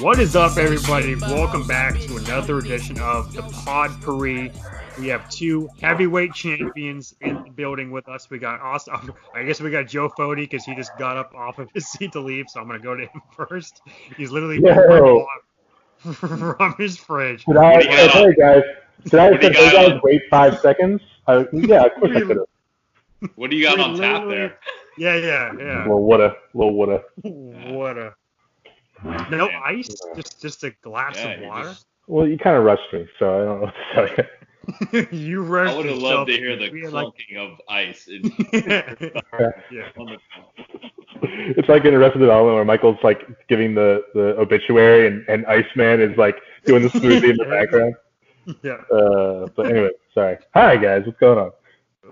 What is up, everybody? Welcome back to another edition of the Pod Puri. We have two heavyweight champions in the building with us. We got Austin. Oh, I guess we got Joe Fody because he just got up off of his seat to leave, so I'm gonna go to him first. He's literally from his fridge. Should I, What do hey guys, should I What do said, hey guys, wait five seconds? I, yeah, of course I could have. What do you got on tap there? Yeah, yeah, yeah. Little what a, little woulda. what a no Yeah. ice, just just a glass Yeah, of water. just- Well, you kind of rushed me, so I don't know what to tell you. you rushed I would have loved to hear the We had, like- of ice in, yeah. on It's like in Arrested Development where Michael's like giving the, the obituary and, and Iceman is like doing the smoothie in the background. Yeah. Uh, but anyway, sorry. Hi guys, what's going on?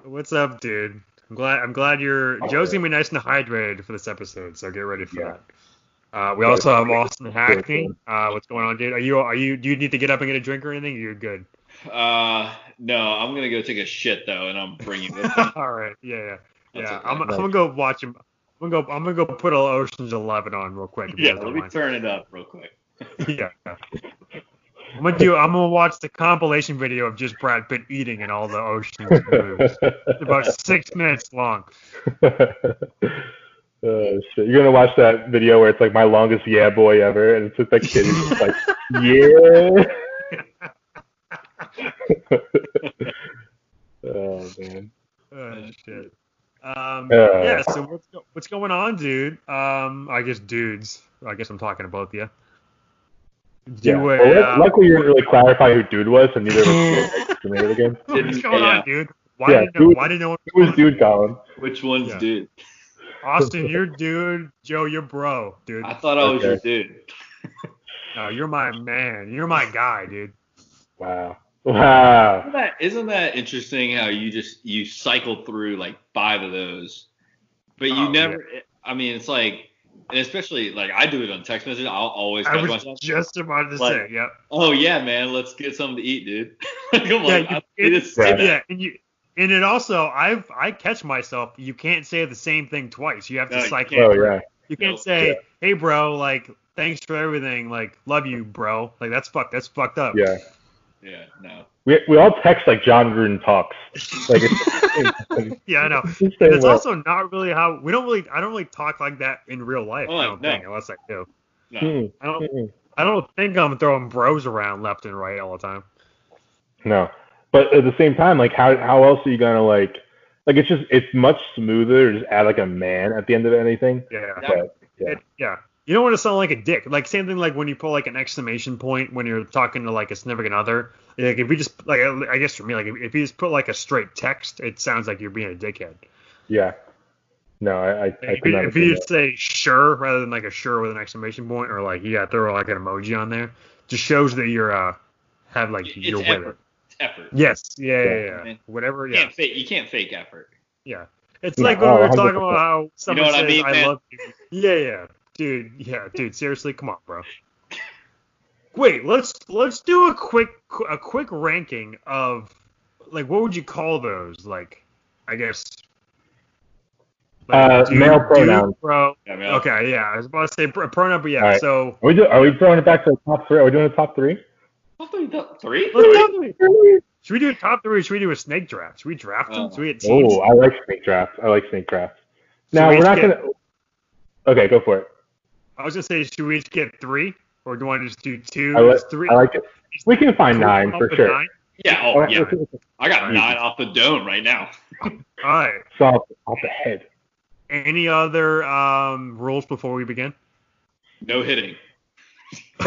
What's up, dude? I'm glad I'm glad you're Joe's gonna be nice and hydrated for this episode, so get ready for Yeah. that. Uh, we also have Austin Hackney. Uh, what's going on, dude? Are you are you do you need to get up and get a drink or anything? You're good. Uh, no, I'm gonna go take a shit though, and I'm bringing with me. All right. Yeah, yeah. That's Yeah. okay. I'm, I'm gonna go watch him. I'm gonna go. I'm gonna go put a Ocean's Eleven on real quick. yeah, let me mind. turn it up real quick. yeah. I'm gonna do. I'm gonna watch the compilation video of just Brad Pitt eating and all the Ocean's movies. It's about six minutes long. Oh, shit. You're gonna watch that video where it's like my longest yeah boy ever, and it's just that kid who's just like yeah. oh man. Oh, shit. Um, Uh. yeah. So what's go- what's going on, dude? Um, I guess dudes. I guess I'm talking to both of you. Do Yeah. a, Well, luck- uh, luckily, you didn't really clarify who dude was, and neither of us were discriminated against. what's going yeah. on, dude? Why Yeah, didn't who- why didn't no one Who was dude, Colin? Which one's Yeah. dude? Austin, you're dude. Joe, you're bro, dude. I thought I was Okay. your dude. No, you're my man. You're my guy, dude. Wow. Wow. Isn't that, isn't that interesting how you just you cycle through like five of those, but you Oh, never. I mean, it's like, and especially like I do it on text message. I'll always I was myself. just about to Like- say, yep. Oh yeah, man, let's get something to eat, dude. like, I'm like, you- I need to it- say Right. Yeah, and you and it also I've I catch myself. You can't say the same thing twice. You have to No, you cycle. Oh yeah. You can't Nope. say, Yeah. "Hey, bro, like thanks for everything, like love you, bro." Like that's fucked. That's fucked up. Yeah. Yeah, no. We, we all text like Jon Gruden talks. Like it's, Yeah, I know. it's And it's way. also not really how we don't really. I don't really talk like that in real life. Oh, I don't no. think, unless I do. No. I don't. mm, I don't think I'm throwing bros around left and right all the time. No. But at the same time, like how how else are you gonna like like it's just it's much smoother to just add like a man at the end of anything. Yeah. But, yeah. It, yeah. You don't want to sound like a dick. Like same thing like when you put like an exclamation point when you're talking to like a significant other. Like if you just like I guess for me like if, if you just put like a straight text, it sounds like you're being a dickhead. Yeah. No, I I, I If could you, if you more. just say sure rather than like a sure with an exclamation point or like you got to throw like an emoji on there, just shows that you're uh have like It's you're with it. It's effort. Yes. Yeah. Yeah. Yeah. yeah. Whatever. You Yeah. can't fake. You can't fake effort. Yeah. It's No, like when we were oh, talking 100%. about how someone what I says mean, I love you. Yeah, yeah. Dude, yeah, dude, seriously, come on, bro. Wait, let's let's do a quick a quick ranking of like what would you call those? Like I guess Uh, male pronouns. bro. Yeah, I mean, Okay, yeah, I was about to say pr- pronoun, but yeah. All right. So Are we, do, are we throwing it back to the top three? Are we doing the top three? I'll do Three? let's should we do a top three? Or should we do a snake draft? Should we draft them? Oh. Should we get teams? Oh, I like snake draft. I like snake draft. Now we we're not each gonna. Okay, go for it. I was gonna say, should we each get three, or do you want to just do two? I like, three. I like it. We can find Cool, nine for sure. nine? Yeah. Oh, Oh, yeah. I got nine off the dome right now. All right. So off, off the head. Any other um, rules before we begin? No hitting.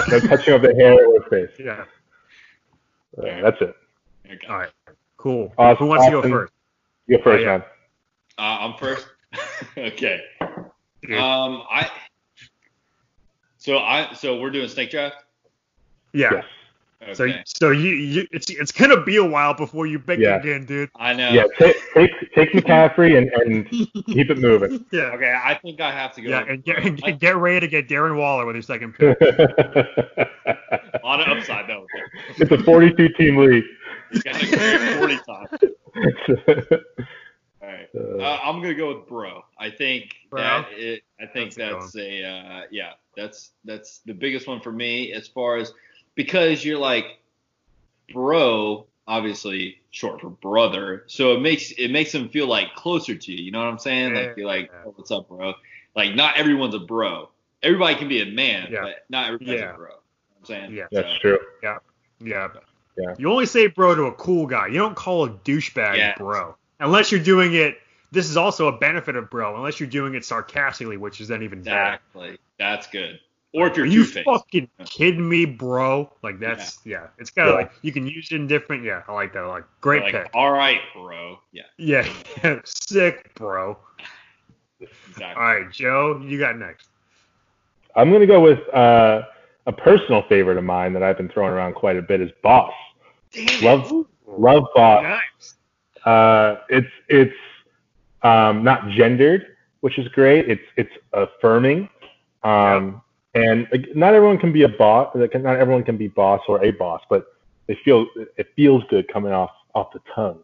No touching of the hair or face. Yeah. Uh, that's it. Okay. All right. Cool. Awesome. Who wants to go first? You go first, Oh, yeah. man. Uh, I'm first. okay. Dude. Um, I. So I so we're doing snake draft. yeah. Yes. Okay. So so you, you it's it's gonna be a while before you pick Yeah. again, dude. I know. Yeah. Take take take McCaffrey and, and keep it moving. Yeah. Okay, I think I have to go. Yeah, and get, and get, get ready to get Darren Waller with your second pick. a lot of upside though. it's a 42 team league. He's got like 40 times. All right. Uh, Uh, I'm gonna go with bro. I think Bro? that it, I think That's a that's a uh, yeah. That's that's the biggest one for me as far as because you're like bro, obviously short for brother, so it makes it makes them feel like closer to you. You know what I'm saying? Like you're like, Yeah. oh, what's up, bro? Like not everyone's a bro. Everybody can be a man, Yeah. but not everybody's Yeah. a bro. You know what I'm saying? Yeah. that's So, true. Yeah. Yeah. Yeah. You only say bro to a cool guy. You don't call a douchebag Yes. bro. Unless you're doing it. This is also a benefit of bro. Unless you're doing it sarcastically, which is then even better. Exactly. That's good. Or if you're Are you two faced. fucking kidding me, bro? Like that's yeah. It's kind of Yeah. like you can use it in different. Yeah, I like that. I like great Like, pick. all right, bro. Yeah, Yeah, sick, bro. exactly. All right, Joe, you got next. I'm gonna go with uh, a personal favorite of mine that I've been throwing around quite a bit is Boss. Damn Love it. love Boss. Nice. Uh, it's it's um, not gendered, which is great. It's it's affirming, um, and like, not everyone can be a boss. Like, not everyone can be boss or a boss, but they feel it feels good coming off off the tongue.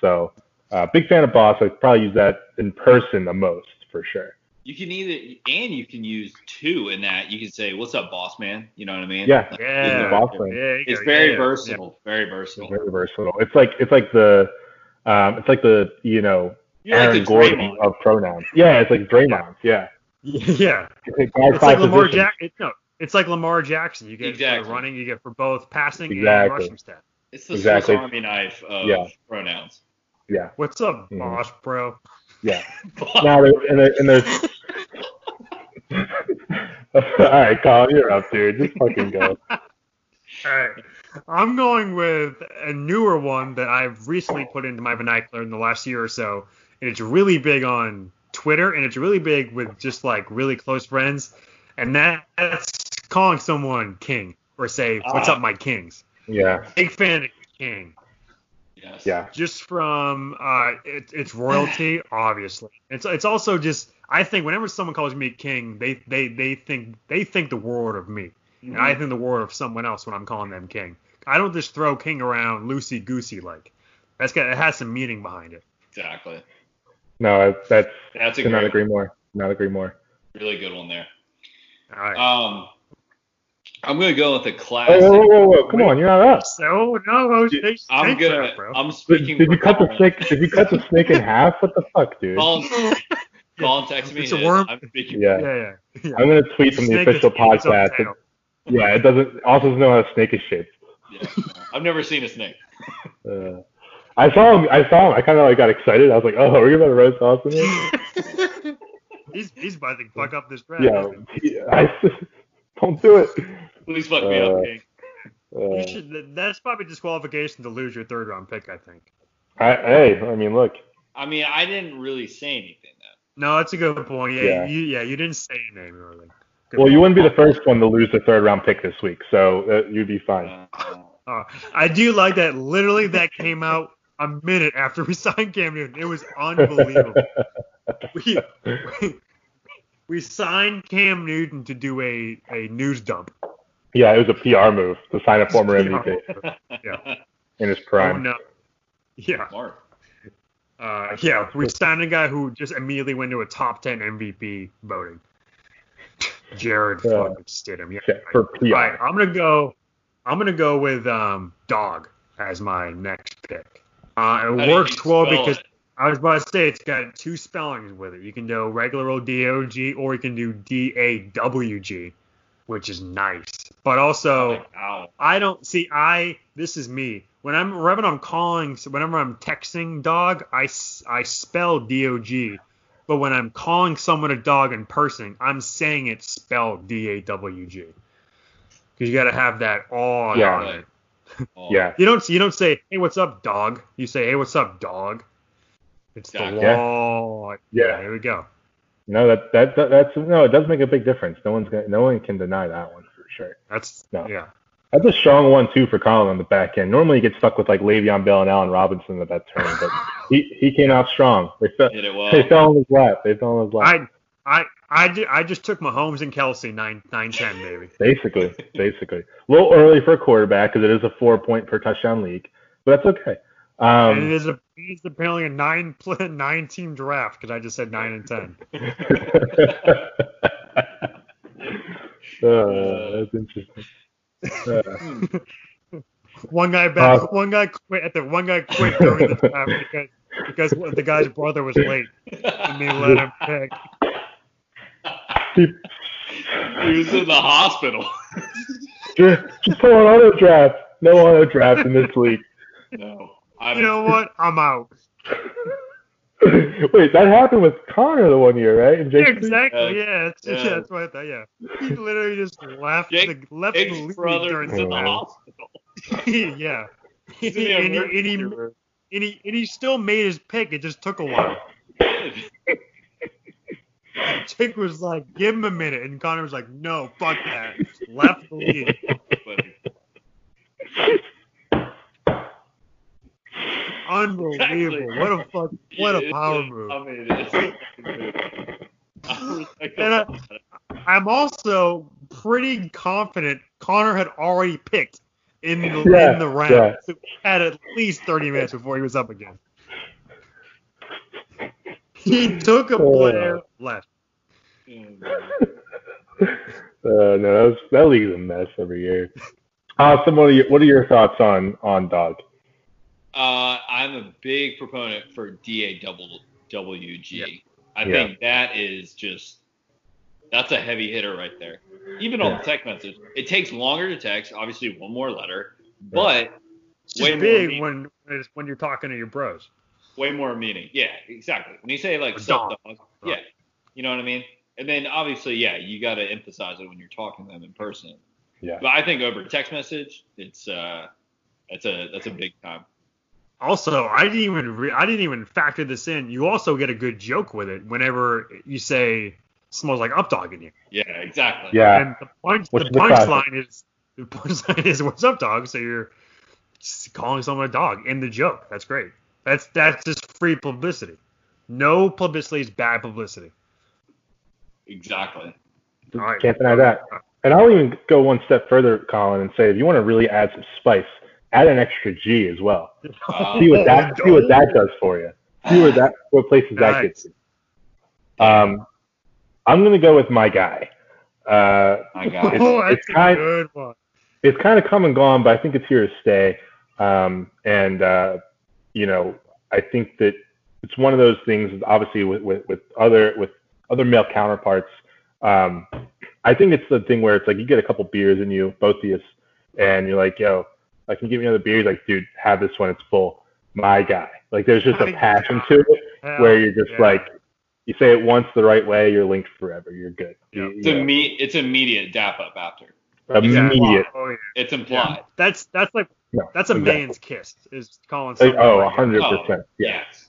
So, uh, big fan of Boss. I probably use that in person the most for sure. You can either and you can use two in that. You can say, "What's up, boss man?" You know what I mean? Yeah. Like, Yeah. boss thing. Yeah, It's go, very yeah, versatile. Very It's versatile. very versatile. It's like it's like the um, it's like the you know You're like Aaron the Gordon of pronouns. Yeah, it's like Draymond. Yeah. Yeah. yeah. It's like guard It's five like Lamar positions. Jackson. It, no, it's like Lamar Jackson. You get for Exactly. the running, you get for both passing and Exactly. rushing stat. It's the Exactly. Swiss Army knife of Yeah. pronouns. Yeah. What's up, Mhm. boss, bro? Yeah. Now, there- and, there, and there's. All right, Colin, you're up, dude. Just fucking go. All right. I'm going with a newer one that I've recently put into my vernacular in the last year or so, and it's really big on Twitter, and it's really big with just like really close friends, and that's calling someone king or say, "What's Ah. up, my kings?" Yeah. Big fan of king. yes. Yeah. just from uh, it, it's royalty, obviously. It's it's also just I think whenever someone calls me king, they they they think they think the world of me, and I think the world of someone else when I'm calling them king. I don't just throw king around loosey goosey like. That's got it has some meaning behind it. Exactly. No, that's That's a could not great, agree more. Not agree more. really good one there. All right. Um, I'm gonna go with the Oh, classic. whoa, whoa, whoa, whoa! Come on, you're not up. so no, they I'm take gonna. that, bro. I'm speaking. did for you cut the Colin. snake? Did you cut the snake in half? What the fuck, dude? Colin, Colin texted me. It's a worm. I'm speaking. Yeah. yeah, yeah. yeah. I'm gonna tweet from the Snake is official in its podcast. tail. Yeah, it doesn't. Also doesn't know how a snake is shaped. Yeah. I've never seen a snake. Uh, I saw him. I saw him. I kind of like got excited. I was like, "Oh, are we about to roast Austin?" here?" he's he's about to fuck up this draft. yeah, he- I don't do it. Please fuck me Uh, up, King. You Uh, should, that's probably disqualification to lose your third round pick, I think. I, hey, I mean, look. I mean, I didn't really say anything though. No, that's a good point. Yeah, Yeah. you yeah you didn't say your name really. Good Well, you wouldn't be the first one to lose the third round pick this week, so uh, you'd be fine. Uh, Uh, I do like that. Literally, that came out a minute after we signed Cam Newton. It was unbelievable. we, we, we signed Cam Newton to do a, a news dump. yeah, it was a PR move to sign a former MVP Yeah. in his Oh prime. no. Yeah. Smart. Uh, yeah. We signed a guy who just immediately went to a top ten MVP voting. Jarrett Yeah. fucking Stidham. Yeah. Yeah, for PR. All right, I'm gonna go. I'm gonna go with um, dog as my next pick. Uh, it works well because it? I was about to say it's got two spellings with it. You can do regular old D O G or you can do D A W G, which is nice. But also, Like. I don't see. I this is me. When I'm whenever I'm calling, whenever I'm texting dog, I I spell D O G. But when I'm calling someone a dog in person, I'm saying it spelled D A W G. Because you got to have that awe Yeah. on it. Oh, Yeah. You don't you don't say hey what's up dog. You say hey what's up dog. It's the law. Yeah. Here we go. No, that, that that that's no, it does make a big difference. No one's gonna, no one can deny that one for sure. That's No. yeah. That's a strong one too for Colin on the back end. Normally you get stuck with like Le'Veon Bell and Allen Robinson at that turn, but he, he came out strong. They fell, it well. they fell on his lap. They fell on his lap. I I I, ju- I just took Mahomes and Kelsey nine nine ten baby. Basically, basically. A little early for a quarterback because it is a four point per touchdown league, but that's okay. and it Um, a it is apparently a nine pl- nine team draft because I just said nine and ten. uh, that's interesting. Uh. One guy back, Uh, one guy quit at the one guy quit during the draft because because the guy's brother was late and they let him pick. Keep, he was in the hospital. just, just pull on auto draft. No auto draft in this league. no. I'm, You know what? I'm out. Wait, that happened with Connor the one year, right? And Yeah, exactly. Uh, yeah, it's, yeah. yeah, that's what I thought. Yeah, he literally just left Jake- the left the league brother during in the the hospital. yeah. And, he, and, he, and, he, and he still made his pick. It just took a while. Jake was like, "Give him a minute," and Connor was like, "No, fuck that." Left the league. Unbelievable. Exactly. What a fuck. What a power move. I mean, it's a fucking move. I respect And I- that. I'm also pretty confident Connor had already picked in the Yeah, in the round. yeah. So he had at least 30 minutes before he was up again. He took a player left. Uh, no, that, was, that league's a mess every year. Awesome. What are your, what are your thoughts on on dog? Uh, I'm a big proponent for DAWG. Yeah. I Yeah. think that is just that's a heavy hitter right there. Even on the text message, it takes longer to text. Obviously, one more letter, but It's Way just more big mean. when when it's- when you're talking to your bros. way more meaning. Yeah, exactly. When you say like A sup dog. dog, yeah, you know what I mean. And then obviously, yeah, you got to emphasize it when you're talking to them in person. Yeah. But I think over text message, it's uh, that's a that's a big time. Also, I didn't even re- I didn't even factor this in. You also get a good joke with it whenever you say smells like up dog in you. Yeah, exactly. Yeah. And the punch Which the is the punchline is the punchline is what's up dog. So you're just calling someone a dog in the joke. That's great. That's that's just free publicity. No publicity is bad publicity. Exactly. All right. Can't deny that. And I'll even go one step further, Colin, and say if you want to really add some spice, add an extra G as well. Wow. See what that see what that does for you. See where that what places that gets you. Um, I'm gonna go with my guy. Uh, My God. It's- oh, that's it's a kind- good one. it's kind of come and gone, but I think it's here to stay. Um, and uh, you know, I think that it's one of those things. Obviously, with with, with other with other male counterparts, um, I think it's the thing where it's like you get a couple beers in you, both of you, and you're like, "Yo, like, can you give me another beer?" He's like, "Dude, have this one. It's full." My guy. Like, there's just a passion to it Hell, where you're just yeah. like, you say it once the right way, you're linked forever. You're good. Yeah. You- It's you know, imme- it's immediate dap up after. immediate. Oh, yeah. It's Yeah. implied. That's that's like No, that's a exactly. man's kiss. Is calling Oh, Like, oh, a hundred percent. Yeah, Yes.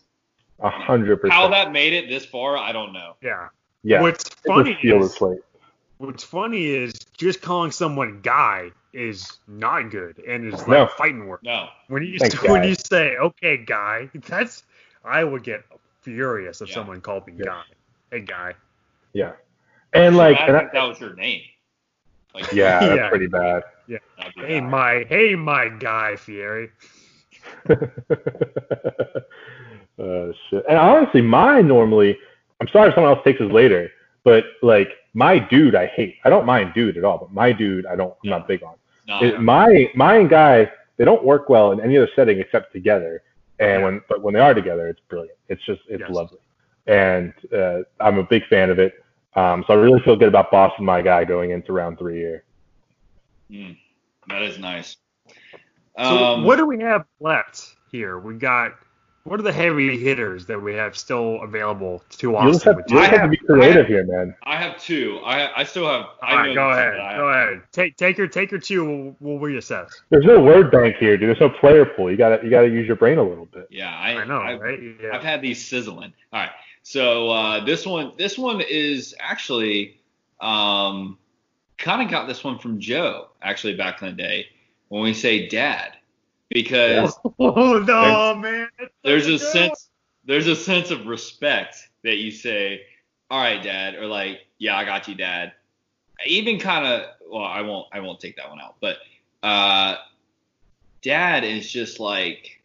A hundred percent. How that made it this far, I don't know. Yeah. Yeah. What's funny is this what's funny is just calling someone guy is not good and is like No. fighting word. No. When you Thanks, when guy. you say okay guy, that's I would get furious if Yeah. someone called me Yes. guy. Hey guy. Yeah. And like, and I, that was your name. Like, yeah, that's Yeah. pretty bad. that'd Hey bad. my hey my guy Fieri. uh, shit. And honestly, mine normally, I'm sorry if someone else takes this later, but like my dude, I hate. I don't mind dude at all, but my dude, I don't. I'm not big on. No. It, my my and guy, they don't work well in any other setting except together. And when but when they are together, it's brilliant. It's just it's Yes. lovely. And uh, I'm a big fan of it. Um, so I really feel good about Boston, my guy, going into round three here. Mm, that is nice. So Um, what do we have left here? We got what are the heavy hitters that we have still available to You Austin? have, you just I have to be creative I- here, man. I have two. I I still have. I All right, go ahead. Go have- ahead. Take take your take your two. We'll, we'll reassess. There's no word bank here, dude. There's no player pool. You gotta you gotta use your brain a little bit. Yeah, I, I know, I've, right? Yeah. I've had these sizzling. All right. So uh, this one, this one is actually, um, kind of got this one from Joe actually back in the day when we say dad, because oh no, man. There's a sense, there's a sense of respect that you say, all right, dad, or like, yeah, I got you, dad. Even kind of, well, I won't, I won't take that one out, but uh, dad is just like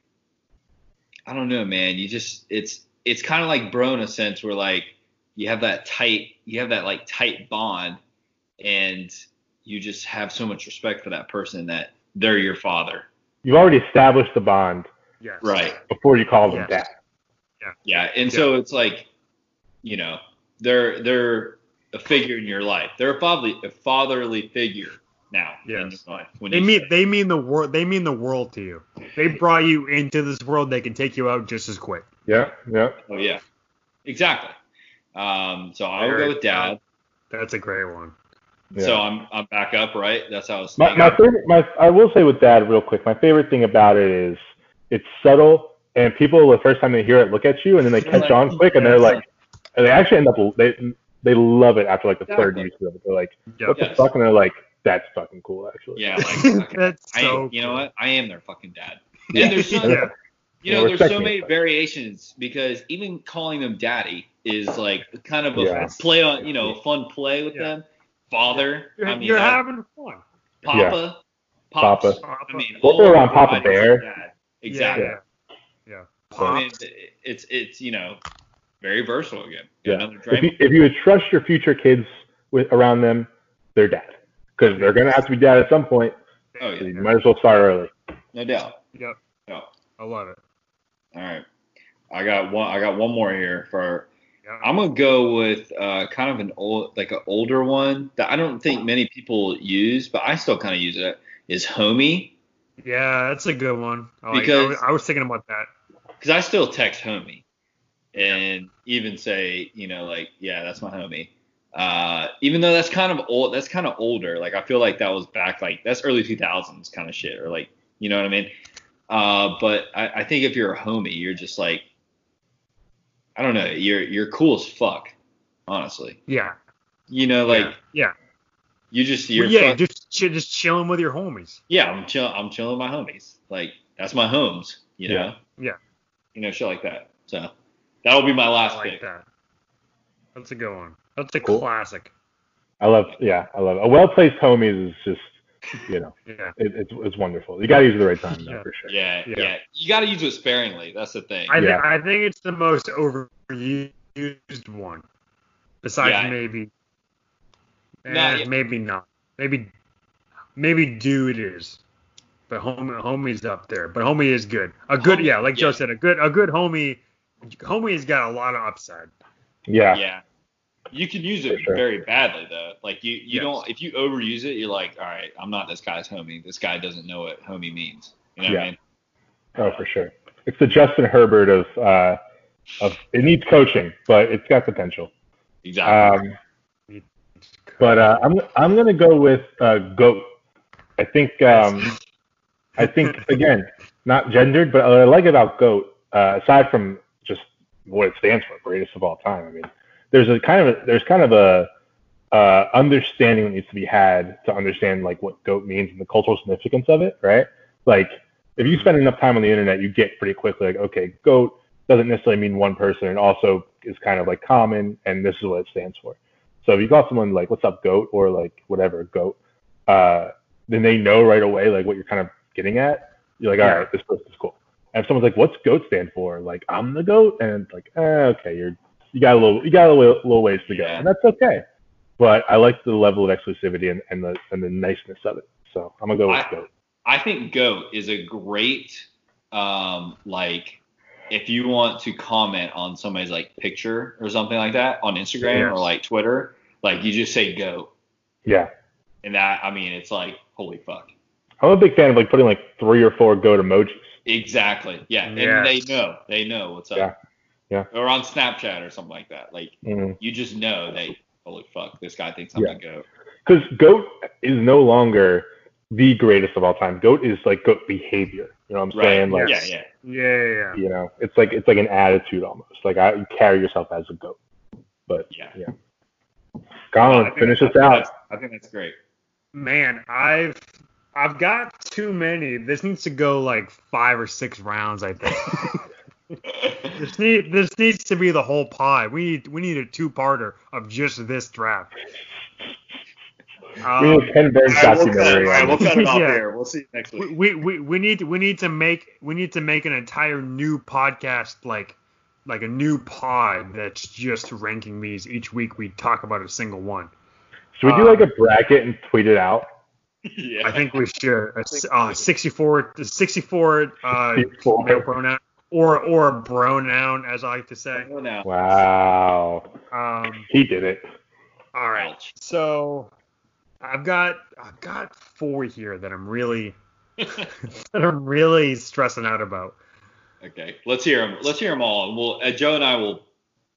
I don't know, man. You just it's it's kind of like bro in a sense where like you have that tight you have that like tight bond and you just have so much respect for that person that they're your father. You've already established the bond Yes. Right. before you call them Yes. dad. Yeah. Yeah. And so it's like, you know, they're they're a figure in your life. They're a fatherly a fatherly figure now in Yes. life. When They mean say- they mean the world. They mean the world to you. They brought you into this world. They can take you out just as quick. Yeah, yeah. Oh yeah. Exactly. Um, so I would Very go with dad. That's a great one. Yeah. So I'm I'm back up, right? That's how I was My, thinking. my favorite, my I will say with dad real quick. My favorite thing about it is it's subtle, and people the first time they hear it look at you, and then they They're catch like, on quick, and they're like, and they actually end up they they love it after like the third use of it. They're like, Yeah. what the fuck? And they're like, that's fucking cool, actually. Yeah, like fucking- That's I so. am, you know what? I am their fucking dad. Yeah. And there's some, Yeah. you Yeah, know, there's so many variations because even calling them daddy is like kind of a Yeah. play on, you know, fun play with Yeah. them. Father, You're, I mean, you're that- having fun. Papa, Pops. Papa. I mean, We'll throw all around Papa Bear. Exactly. Yeah. Yeah. I mean, it's it's you know very versatile again. Yeah. If you, if you would trust your future kids with around them, they're dad, because they're gonna have to be dad at some point. Oh So yeah, you might as well start early. no doubt. Yep. Yeah. I love it. All right. I got one. I got one more here for. Yeah. I'm gonna go with uh, kind of an old, like an older one that I don't think many people use, but I still kind of use it. Is homie Yeah, that's a good one. I like- I, Because- was, I was thinking about that. because I still text homie and even say you know like yeah that's my homie. Uh, even though that's kind of old, that's kind of older. Like I feel like that was back like that's early 2000s kind of shit, or like you know what I mean. Uh, but I, I think if you're a homie, you're just like I don't know, you're you're cool as fuck, honestly. Yeah. You know, like Yeah. you just you're Well, yeah, fuck- just ch- just chilling with your homies. yeah, I'm chill I'm chilling with my homies. Like that's my homes, you know. Yeah. You know, shit like that. So that'll be my I last like pick. that. That's a good one. That's a Cool. classic. I love, yeah, I love it. A well placed homies is just, you know, Yeah. it, it's it's wonderful. You gotta use it the right time, though, Yeah. for sure. Yeah, yeah, Yeah. You got to use it sparingly. That's the thing. I, Yeah. think I think it's the most overused one. Besides Yeah. maybe. No, Eh, yeah. Maybe not. Maybe maybe dude is. But homie homie's up there. But homie is good. A good Homie, yeah, like Joe said, a good a good homie homie has got a lot of upside. Yeah, Yeah. You can use it sure. very badly though. Like you, you Yes. don't if you overuse it, you're like, all right, I'm not this guy's homie. This guy doesn't know what homie means. You know what I Yeah. mean? oh for sure. It's the Justin Herbert of uh, of it needs coaching, but it's got potential. Exactly. Um, but uh, I'm I'm gonna go with uh, goat. I think um, I think again not gendered, but what I like about goat, uh, aside from just what it stands for, greatest of all time. I mean, there's a kind of a, there's kind of a uh, understanding that needs to be had to understand like what goat means and the cultural significance of it, right? Like if you spend enough time on the internet, you get pretty quickly like, okay, goat doesn't necessarily mean one person. and also is kind of like common, and this is what it stands for. So if you call someone like, "What's up, goat?" or like whatever, goat, uh, then they know right away like what you're kind of getting at. You're like, all Yeah. right, this person's cool. And if someone's like, "What's goat stand for?" Like, I'm the goat, and it's like, eh, okay, you're you got a little you got a little, little ways to go, Yeah. and that's okay. But I like the level of exclusivity and, and the and the niceness of it. So I'm gonna go with I- goat. I think goat is a great um like if you want to comment on somebody's like picture or something like that on Instagram Yes. or like Twitter, like you just say goat. Yeah, And that I mean it's like holy fuck. I'm a big fan of like putting like three or four goat emojis. Exactly. Yeah. And Yes. they know. They know what's up. Yeah. Yeah. Or on Snapchat or something like that. Like Mm. you just know that holy fuck, this guy thinks I'm Yeah. a goat. because goat is no longer the greatest of all time. Goat is like goat behavior. You know what I'm Right. saying? Like, yeah, yeah. Yeah, yeah, yeah. you know, it's like it's like an attitude almost. Like I, you carry yourself as a goat. But Yeah. yeah, I Colin, think finish that's- us out. I think that's great. Man, I've I've got too many. This needs to go like five or six rounds, I think. this need this needs to be the whole pie. We need we need a two parter of just this draft. we need Um, a Ken Burns All right, we'll cut, documentary. all right, we'll cut it off Yeah. here. We'll see you next week. we, we we need to we need to make we need to make an entire new podcast like like a new pod that's just ranking these each week we talk about a single one Should we do like a bracket and tweet it out? yeah. i think we should a s- uh, 64 64 uh 64. male pronoun or or a pronoun as i like to say Go. Wow, um he did it. all right Ouch. so i've got i've got four here that i'm really that i'm really stressing out about okay, let's hear them. Let's hear them all. And we'll uh, Joe and I will.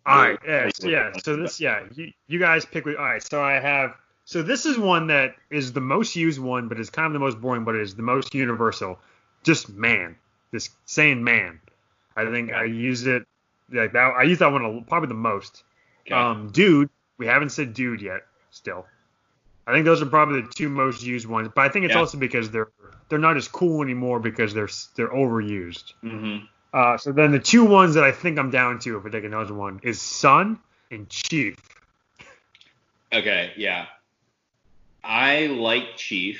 All right, We'll yeah, so, yeah. So this, yeah, you, you guys pick. All right, so I have. So this is one that is the most used one, but it's kind of the most boring, but it is the most universal. Just man, This saying man. I think I use it like that. I use that one a- probably the most. Okay. Um, dude, we haven't said dude yet. Still, I think those are probably the two most used ones. But I think it's Yeah. also because they're they're not as cool anymore because they're they're overused. mm-hmm. Uh, so then the two ones that I think I'm down to, if I take another one, is Son and Chief. Okay, yeah. I like Chief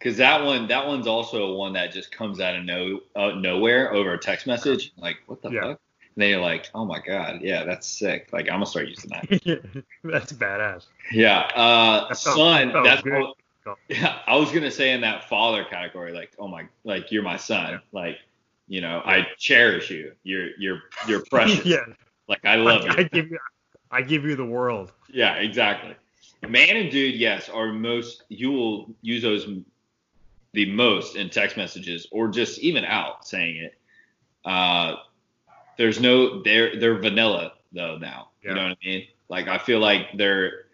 because that one that one's also one that just comes out of no uh, nowhere over a text message. Like, what the Yeah. fuck? And then you're like, oh my god, yeah, that's sick. Like, I'm gonna start using that. That's badass. Yeah, uh, That son. felt That's good. yeah. I was gonna say in that father category, like, oh my, like you're my son. Yeah. Like, you know, I cherish you. You're you're you're precious. yeah, Like I love I, you. I give you, I give you the world. Yeah, exactly. Man and dude, yes, are most you will use those the most in text messages or just even out saying it. Uh, there's no they're they're vanilla though now. Yeah. You know what I mean? Like I feel like they're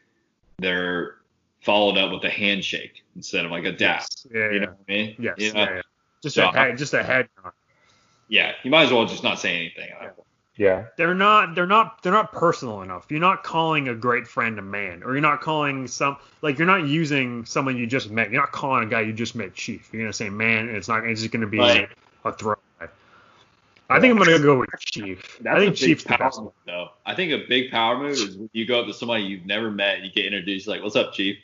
they're followed up with a handshake instead of like a dap. Yes. Yeah, You yeah. know what I mean? Yes. You know? yeah, yeah. Just So, a head, just a head nod. Yeah, you might as well just not say anything. Yeah. Yeah. They're not, they're not, they're not personal enough. You're not calling a great friend a man, or you're not calling some, like you're not using someone you just met. You're not calling a guy you just met chief. You're gonna say man, and it's not, it's just gonna be Right. a throwaway. I think I'm gonna go with chief. That's I think a big chief's the power best. move, though. I think a big power move is when you go up to somebody you've never met and you get introduced, like, "What's up, chief?"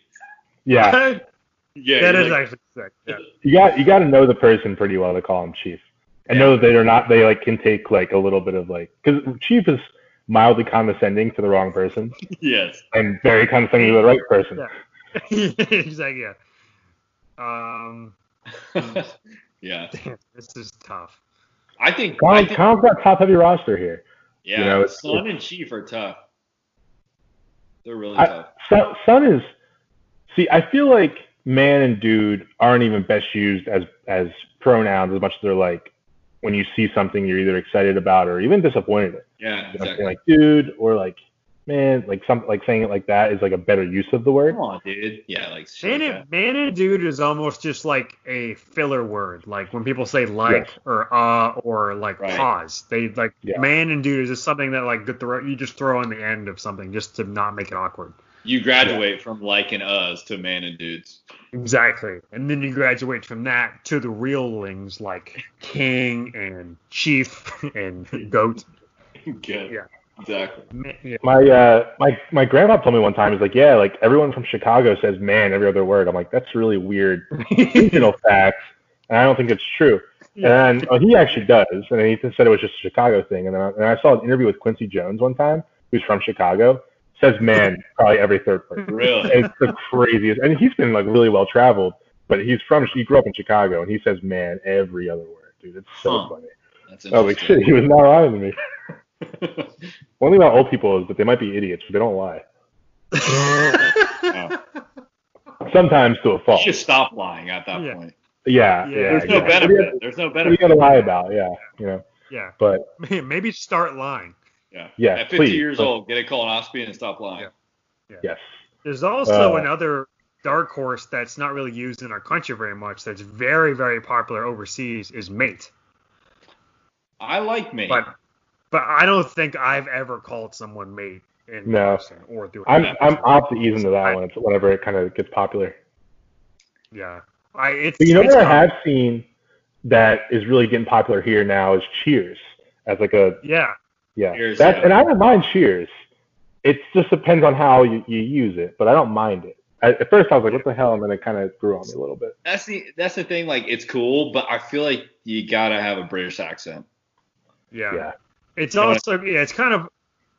Yeah. Yeah, That is like, actually sick. Yeah. You got you got to know the person pretty well to call him chief, and Yeah. know that they're not they like can take like a little bit of like because chief is mildly condescending to the wrong person yes. and very condescending to the right person. Yeah. exactly. Yeah. Um, yeah. damn, this is tough. I think. I Colin, think Colin's got top heavy roster here. yeah. you know, it's- Son and Chief are tough. They're really I- tough. Son, son is see. I feel like man and dude aren't even best used as as pronouns as much as they're like when you see something you're either excited about or even disappointed. in. Yeah. You know, Exactly. like dude or like man, like some like saying it like that is like a better use of the word. Come on, dude. Yeah. Like. Man like and, man and dude is almost just like a filler word. Like when people say like Yes. or uh or like Right. pause. They like Yeah. man and dude is just something that like good throw, you just throw on the end of something just to not make it awkward. That. You graduate from liking us to man and dudes. Exactly. And then you graduate from that to the realings like king and chief and goat. Good. Yeah. Exactly. My uh my my grandpa told me one time he's like yeah like everyone from Chicago says man every other word. I'm like that's really weird regional facts and I don't think it's true. Yeah. And oh, he actually does. And he said it was just a Chicago thing. And then I, and I saw an interview with Quincy Jones one time, who's from Chicago. Says man probably every third person. Really. It's the craziest. And he's been like really well traveled, but he's from he grew up in Chicago and he says man every other word, dude. It's so Huh. funny. That's Oh like shit, he was not lying to me. interesting. One thing about old people is that they might be idiots, but they don't lie. Oh. Sometimes to a You fault. should stop lying at that Yeah. point. Yeah, Yeah. yeah. There's no yeah. benefit. There's no What do you benefit. got to lie about? Yeah, you know. yeah. But Maybe start lying. Yeah. Yeah, At 50 please. years old, get a colonoscopy and stop lying. Yeah. yes, There's also Uh, another dark horse that's not really used in our country very much. That's very, very popular overseas. Is mate, I like me. but but I don't think I've ever called someone mate in No. person or through. I'm a I'm opposite easing to that I- one. It's whenever it kind of gets popular. yeah. I it's. But you know it's what I have seen that is really getting popular here now is Cheers as like a Yeah. Yeah. Cheers, That's yeah. and I don't mind Cheers. It just depends on how you, you use it, but I don't mind it. At, at first, I was like, "What the hell?" And then it kind of grew on me a little bit. That's the that's the thing. Like it's cool, but I feel like you gotta have a British accent. Yeah. Yeah. It's You also yeah, it's kind of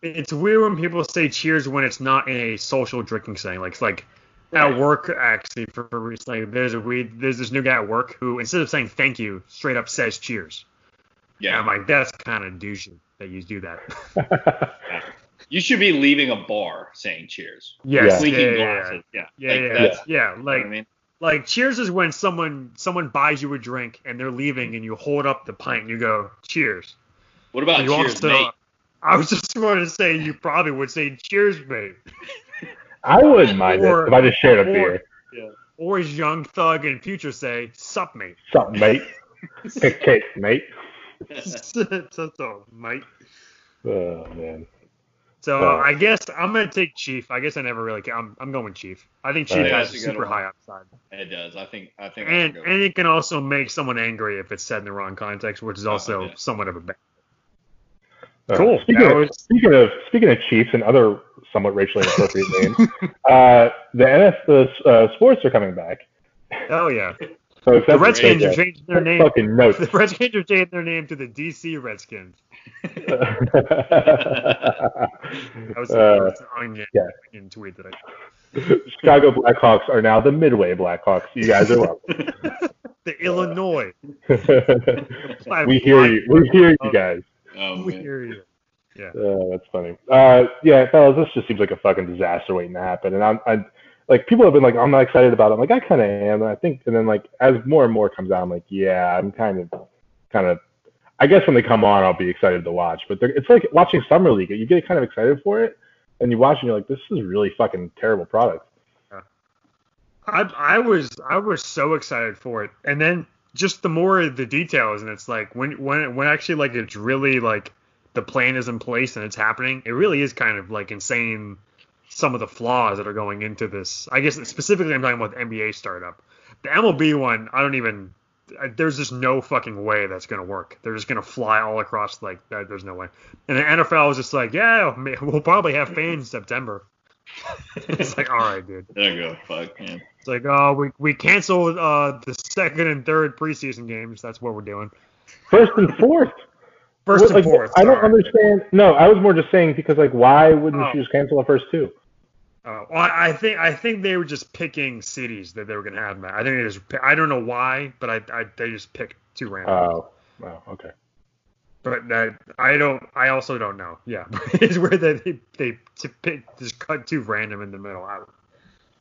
it's weird when people say cheers when it's not in a social drinking setting. Like it's like at work actually for, for like there's a we there's this new guy at work who instead of saying thank you straight up says cheers. And Yeah. I'm like that's kind of douchey that you do that. You should be leaving a bar saying cheers. yes. Yeah. Yeah. Clinking Yeah. Yeah. glasses. Yeah. Yeah. Like, yeah, that's- yeah. you know Like what I mean? like cheers is when someone someone buys you a drink and they're leaving and you hold up the pint and you go cheers. What about You cheers, also- mate? I was just going to say you probably would say cheers, mate. I wouldn't mind Or- it if I just shared a or- beer. Or as Young Thug and Future say, sup, mate. Sup, mate. Pick cake, mate. So, so, mate. Oh man. So Oh. I guess I'm gonna take Chief. I guess I never really. I'm, I'm going Chief. I think Chief Alright. has a a super high upside, It does. I think. I think. and that's a good and it can also make someone angry if it's said in the wrong context, which is Oh, also yeah. somewhat of a bad. Uh, Cool. Speaking of, was- speaking of speaking of Chiefs and other somewhat racially inappropriate names, uh, the NF the uh, sports are coming back. Oh yeah, So if the Redskins the are changing their name. Fucking notes. The Redskins are changing their name to the DC Redskins. That was the Uh, first onion, yeah. onion tweet that I. Chicago Blackhawks are now the Midway Blackhawks. You guys are welcome. The Illinois. we hear you. We hear you guys. Oh, We hear you. Uh, that's funny. Uh, yeah, fellas, this just seems like a fucking disaster waiting to happen. And I'm, I, like, people have been like, I'm not excited about it. I'm like, I kind of am. And I think, and then like, as more and more comes out, I'm like, yeah, I'm kind of, kind of. I guess when they come on, I'll be excited to watch. But it's like watching summer league. You get kind of excited for it, and you watch, and you're like, this is really fucking terrible product. I I was I was so excited for it, and then just the more the details, and it's like when when when actually like it's really like the plan is in place and it's happening. It really is kind of like insane. Some of the flaws that are going into this. I guess specifically I'm talking about the NBA startup. The MLB one, I don't even. There's just no fucking way that's gonna work. They're just gonna fly all across like. There's no way. And the NFL is just like, yeah, we'll probably have fans in September. it's like, all right, dude. There you go. Fuck, man. It's like, oh, we we canceled uh, the second and third preseason games. That's what we're doing. First and fourth. First and Like, fourth. I don't sorry. understand. No, I was more just saying because like, why wouldn't Oh. you just cancel the first two? Uh, well, I think I think they were just picking cities that they were gonna have. Matt. I think they just I don't know why, but I, I they just picked two random. Oh, wow, okay. but that I don't. I also don't know. Yeah, it's where they they, they to pick, just cut two random in the middle. I,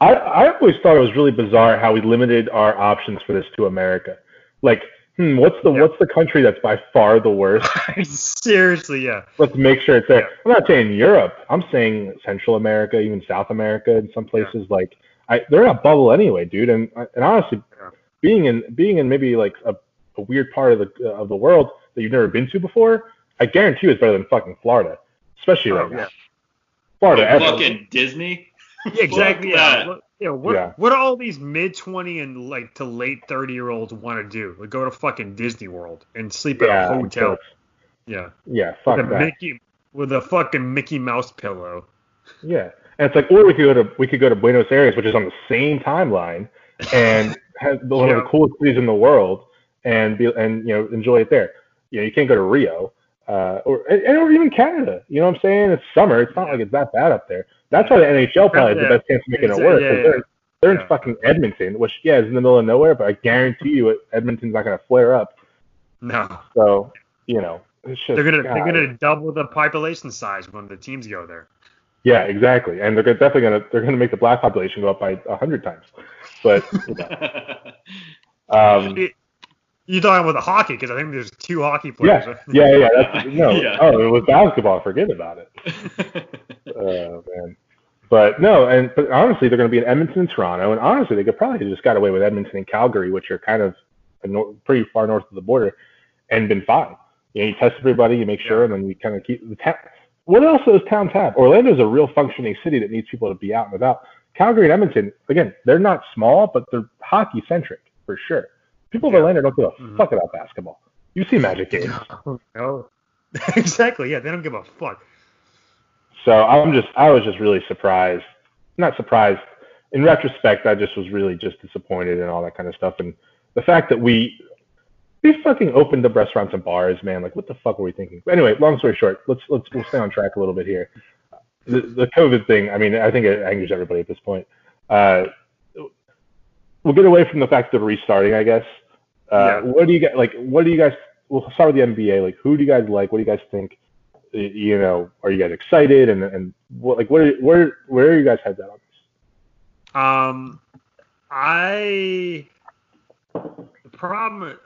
I, I always thought it was really bizarre how we limited our options for this to America. Like, hmm, what's the Yeah. what's the country that's by far the worst? seriously, yeah. Let's make sure it's there. Yeah. I'm not saying Europe. I'm saying Central America, even South America, in some places like I they're in a bubble anyway, dude. And and honestly, Yeah. being in being in maybe like a, a weird part of the of the world that you've never been to before, I guarantee you it's better than fucking Florida, especially right Oh, now. yeah. Florida, fucking Disney. Yeah, exactly. Yeah. that. What, yeah, what, Yeah. what do all these mid twenty and like to late thirty year olds want to do? Like go to fucking Disney World and sleep Yeah, at a hotel. Yeah. Yeah, fuck with a that. Mickey with a fucking Mickey Mouse pillow. Yeah, and it's like, or we could go to we could go to Buenos Aires, which is on the same timeline, and has one of the coolest cities in the world, and be and you know enjoy it there. You know, you can't go to Rio, uh, or and, or even Canada. You know what I'm saying? It's summer. It's not like it's that bad up there. That's why the NHL probably has Yeah. the best chance of making it work. yeah. They're, they're in fucking Edmonton, which yeah is in the middle of nowhere, but I guarantee you, Edmonton's not going to flare up. No. So you know, it's just They're gonna God. they're gonna double the population size when the teams go there. Yeah, exactly. And they're definitely gonna they're gonna make the black population go up by a hundred times. But you know, um, It- You talking about the hockey? Because I think there's two hockey yeah, players. yeah, yeah. That's no. Yeah. Oh, it was basketball. Forget about it. Oh man. But no, and but honestly, they're going to be in Edmonton and Toronto, and honestly, they could probably have just got away with Edmonton and Calgary, which are kind of nor- pretty far north of the border, and been fine. You know, you test everybody, you make sure, and then you kind of keep the town. What else does towns have? Orlando is a real functioning city that needs people to be out and about. Calgary and Edmonton, again, they're not small, but they're hockey centric for sure. People of Yeah. Orlando don't give a Mhm. fuck about basketball. You see Magic games. no. exactly. Yeah, they don't give a fuck. So I'm just, I was just really surprised. Not surprised. in retrospect, I just was really just disappointed and all that kind of stuff. And the fact that we we fucking opened up restaurants and bars, man. Like, what the fuck were we thinking? But anyway, long story short, let's let's we'll stay on track a little bit here. The the COVID thing. I mean, I think it angers everybody at this point. Uh, we'll get away from the fact of restarting, I guess. Uh, Yeah. What do you guys like? What do you guys? We'll start with the NBA. Like, who do you guys like? What do you guys think? You know, are you guys excited? And and what like what are, where where are you guys heads at on this? Um, I the problem.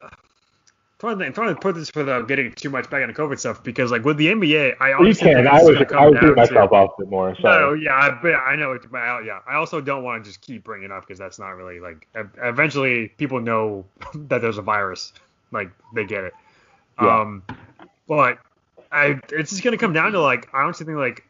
Trying to, I'm trying to put this without getting too much back into COVID stuff because like with the NBA, I You honestly can. think I was I was to- myself off a bit more. No, Sorry. yeah, I, but I know. But I, yeah, I also don't want to just keep bringing it up because that's not really like. Eventually, people know that there's a virus. Like they get it. Yeah. Um, but I, it's just gonna come down to like I honestly think like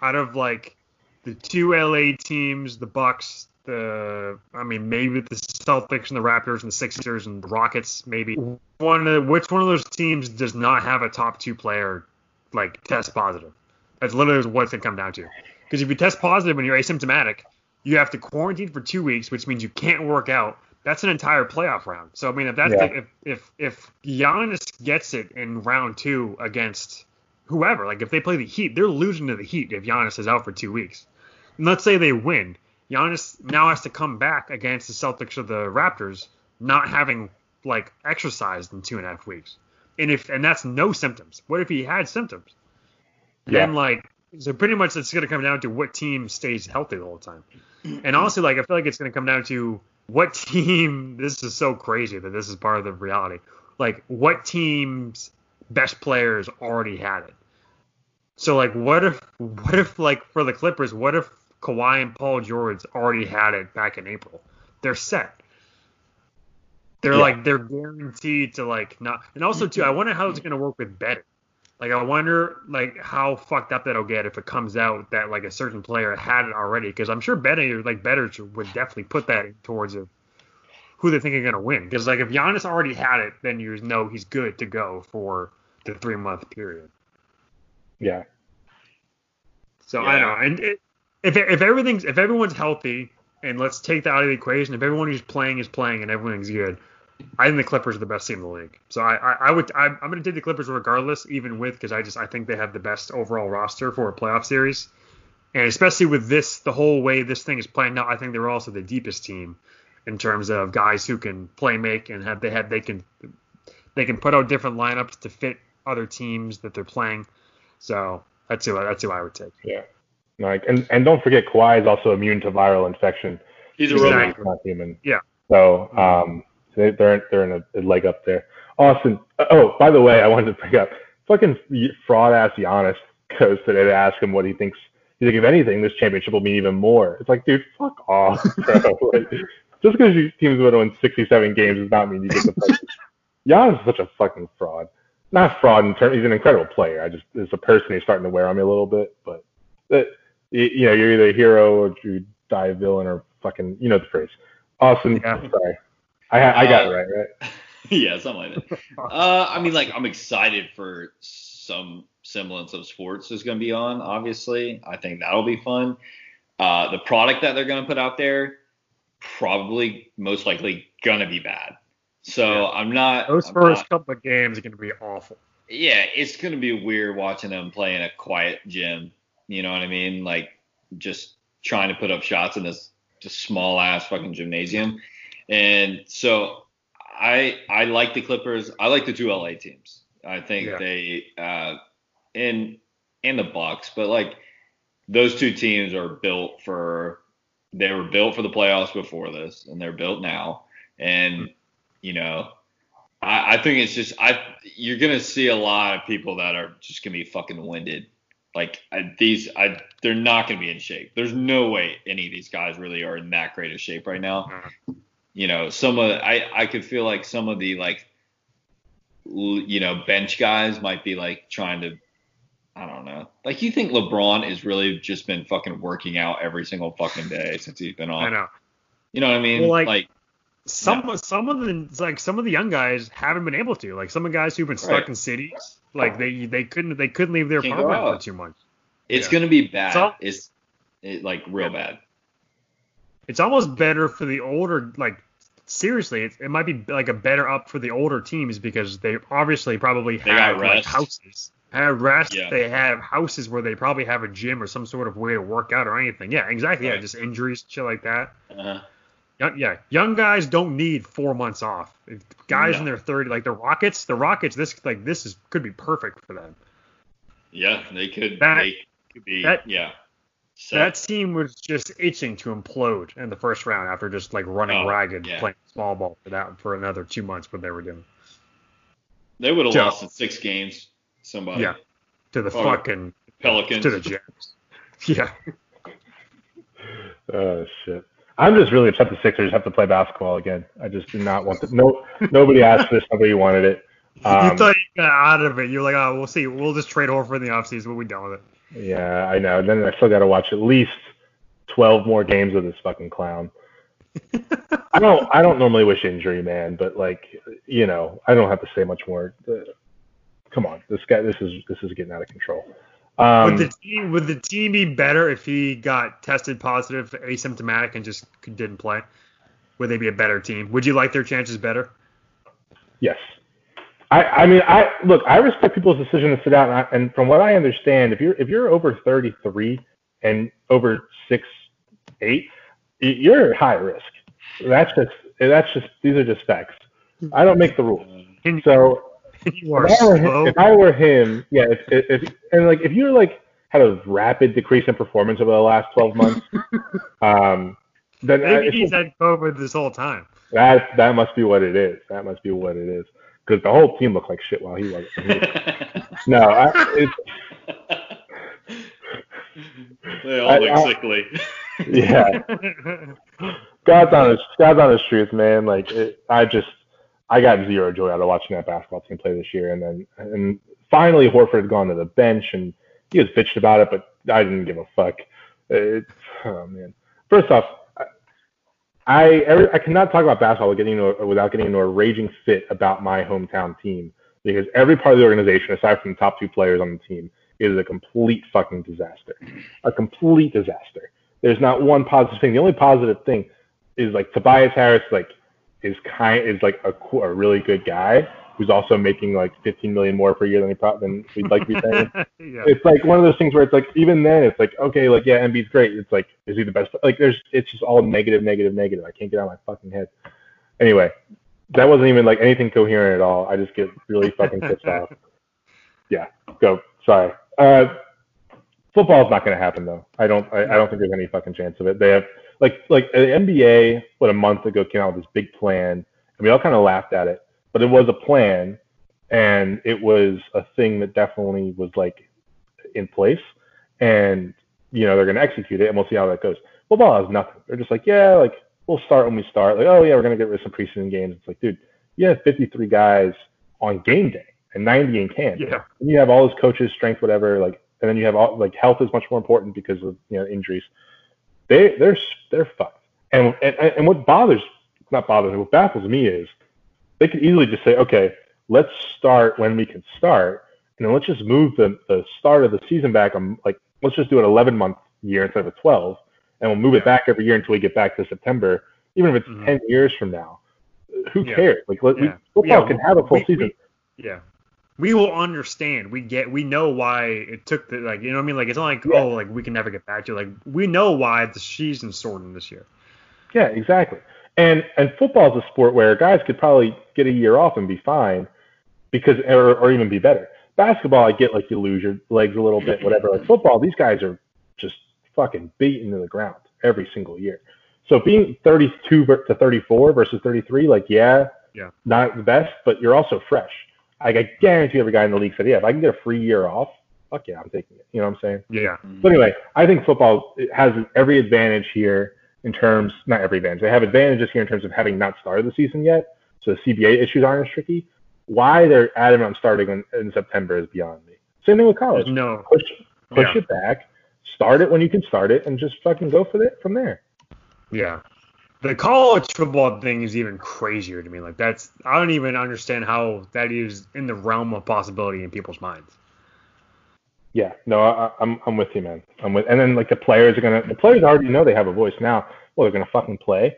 out of like the two LA teams, the Bucks, the I mean maybe the Celtics and the Raptors and the Sixers and the Rockets, maybe one of which one of those teams does not have a top two player like test positive. That's literally what it's gonna come down to. Because if you test positive and you're asymptomatic, you have to quarantine for two weeks, which means you can't work out. That's an entire playoff round. So I mean, if that's Yeah. the, if if if Giannis gets it in round two against whoever, like if they play the Heat, they're losing to the Heat if Giannis is out for two weeks. And let's say they win, Giannis now has to come back against the Celtics or the Raptors, not having like exercised in two and a half weeks. And if and that's no symptoms. What if he had symptoms? Yeah. Then like so pretty much it's gonna come down to what team stays healthy the whole time. And honestly, like I feel like it's gonna come down to what team this is so crazy that this is part of the reality. Like what team's best players already had it. So like what if what if like for the Clippers, what if Kawhi and Paul George already had it back in April? They're set. They're Yeah. like they're guaranteed to like not and also too, I wonder how it's gonna work with betting. Like I wonder like how fucked up that'll get if it comes out that like a certain player had it already because I'm sure betting or like bettors would definitely put that towards a, who they think are gonna win because like if Giannis already had it then you know he's good to go for the three month period. Yeah. So I don't know and it, if if everything's if everyone's healthy and let's take that out of the equation if everyone who's playing is playing and everything's good. I think the Clippers are the best team in the league. So I, I, I would I, I'm going to take the Clippers regardless, even with because I just I think they have the best overall roster for a playoff series, and especially with this the whole way this thing is playing out, I think they're also the deepest team in terms of guys who can play make and have they have they can they can put out different lineups to fit other teams that they're playing. So that's who that's who I would take. Yeah. Like and and don't forget Kawhi is also immune to viral infection. He's a robot. He's not human. Yeah. So um, they, they're they're in a, a leg up there. Austin. Oh, by the way, I wanted to bring up fucking fraud ass Giannis goes today to ask him what he thinks. He's like, if anything, this championship will mean even more. It's like, dude, fuck off, bro. like, just because your team's going to win 67 games does not mean you get the place. Giannis is such a fucking fraud. Not fraud in terms. He's an incredible player. I just as a person, he's starting to wear on me a little bit. But that, you, you know, you're either a hero or you die a villain or fucking, you know the phrase. Awesome. Yeah. sorry, I I got Uh, it right, right? yeah, something like that. Uh, I mean, like I'm excited for some semblance of sports is going to be on. Obviously, I think that'll be fun. Uh, the product that they're going to put out there probably most likely going to be bad. So Yeah. I'm not. Those I'm first not- couple of games are going to be awful. yeah, it's going to be weird watching them play in a quiet gym. You know what I mean? Like just trying to put up shots in this just small ass fucking gymnasium. And so I I like the Clippers. I like the two LA teams. I think Yeah. they uh and and the Bucks, but like those two teams are built for they were built for the playoffs before this and they're built now. And you know, I, I think it's just I you're gonna see a lot of people that are just gonna be fucking winded. Like I, these, I they're not gonna be in shape. There's no way any of these guys really are in that great of shape right now. You know, some of I I could feel like some of the like you know bench guys might be like trying to I don't know. Like you think LeBron has really just been fucking working out every single fucking day since he's been on. I know. You know what I mean? Well, like- like some some of the like some of the young guys haven't been able to like some of the guys who've been stuck Right. in cities like they they couldn't they couldn't leave their Can't apartment for two months It's Yeah. gonna be bad. So- it's it, like real bad. it's almost better for the older like seriously, it, it might be like a better up for the older teams because they obviously probably They have got like houses. Have rest. Yeah. They have houses where they probably have a gym or some sort of way to work out or anything. Yeah, exactly. Yeah, just injuries, shit like that. Uh, Young, yeah, young guys don't need four months off. If guys No. in their 30, like the Rockets, the Rockets, this like this is could be perfect for them. yeah, they could. That- they could be. that- yeah. So, That team was just itching to implode in the first round after just like running Oh, ragged, yeah. playing small ball for that for another two months. What they were doing they would have Joe. lost in six games. Somebody. Yeah. to the fucking Pelicans. to the Jazz. Yeah, Oh shit. I'm just really upset the Sixers have to play basketball again. I just do not want to. No, nobody asked for this. Nobody wanted it. you Um, thought you got out of it. You're like, oh, we'll see. We'll just trade Horford in the offseason. We'll be done with it. yeah, I know. Then I still got to watch at least 12 more games of this fucking clown. I don't. I don't normally wish injury, man, but like, you know, I don't have to say much more. Uh, come on, this guy. This is this is getting out of control. Um, would the team would the team be better if he got tested positive, asymptomatic, and just didn't play? Would they be a better team? Would you like their chances better? Yes. I, I mean, I look. I respect people's decision to sit out, and, I, and from what I understand, if you're if you're over 33 and over six eight, you're at high risk. That's just that's just these are just facts. I don't make the rules. So you are if I, were slow. him, if I were him, yeah, if, if, if and like if you're like had a rapid decrease in performance over the last 12 months, um, then I, Maybe he's had COVID this whole time. that that must be what it is. That must be what it is. Because the whole team looked like shit while he was. No, I, it's, they all I- look I- sickly. yeah. God's honest. God's honest truth, man. Like it, I just, I got zero joy out of watching that basketball team play this year. And then, and finally, Horford had gone to the bench, and he was bitched about it, but I didn't give a fuck. It, oh man. First off, I, I cannot talk about basketball without getting into without getting into a raging fit about my hometown team because every part of the organization, aside from the top two players on the team, is a complete fucking disaster. A complete disaster. There's not one positive thing. The only positive thing is like Tobias Harris, like is kind is like a, co- a really good guy who's also making like 15 million more per year than he pro- than we'd like to be saying. yeah. it's like one of those things where it's like even then it's like okay like yeah Embiid's great. It's like is he the best? Like there's it's just all negative, negative, negative. I can't get out of my fucking head. Anyway, that wasn't even like anything coherent at all. I just get really fucking pissed off. Yeah, go. Sorry. Uh, football's not going to happen though. I don't. I, I don't think there's any fucking chance of it. They have like like the NBA what a month ago came out with this big plan, and we all kind of laughed at it, but it was a plan, and it was a thing that definitely was like in place, and you know they're going to execute it, and we'll see how that goes. Football has nothing. They're just like yeah, like we'll start when we start. Like oh yeah, we're going to get rid of some preseason games. It's like dude, you have 53 guys on game day and 90 in camp yeah. and you have all those coaches, strength, whatever, like, and then you have all like health is much more important because of you know injuries. They they're they're fucked. And and and what bothers not bothers me, what baffles me is they could easily just say, okay, let's start when we can start, and then let's just move the the start of the season back. Um, like let's just do an 11 month year instead of a 12, and we'll move it back every year until we get back to September, even if it's Mhm. 10 years from now. Who Yeah. cares? Like let, we, Yeah. football Yeah, can have a full we- season. we- yeah. We will understand. We get. We know why it took the like. You know what I mean? Like it's not like Yeah. oh like we can never get back to it. like we know why the season's sorting this year. Yeah, exactly. And and football is a sport where guys could probably get a year off and be fine because or, or even be better. Basketball, I get like you lose your legs a little bit, whatever. Like football, these guys are just fucking beaten to the ground every single year. So being 32 to 34 versus 33, like yeah, Yeah. not the best, but you're also fresh. Like I guarantee every guy in the league said, yeah, if I can get a free year off, fuck yeah, I'm taking it. You know what I'm saying? Yeah. Mm-hmm. But anyway, I think football has every advantage here in terms, not every advantage. They have advantages here in terms of having not started the season yet, so the CBA issues aren't as tricky. Why they're adamant on starting in, in September is beyond me. Same thing with college. No. Push, push Yeah. it back, start it when you can start it, and just fucking go for it from there. Yeah. The college football thing is even crazier to me. Like that's I don't even understand how that is in the realm of possibility in people's minds. Yeah, no, I, I'm I'm with you, man. I'm with, and then like the players are gonna, the players already know they have a voice now. well, they're gonna fucking play.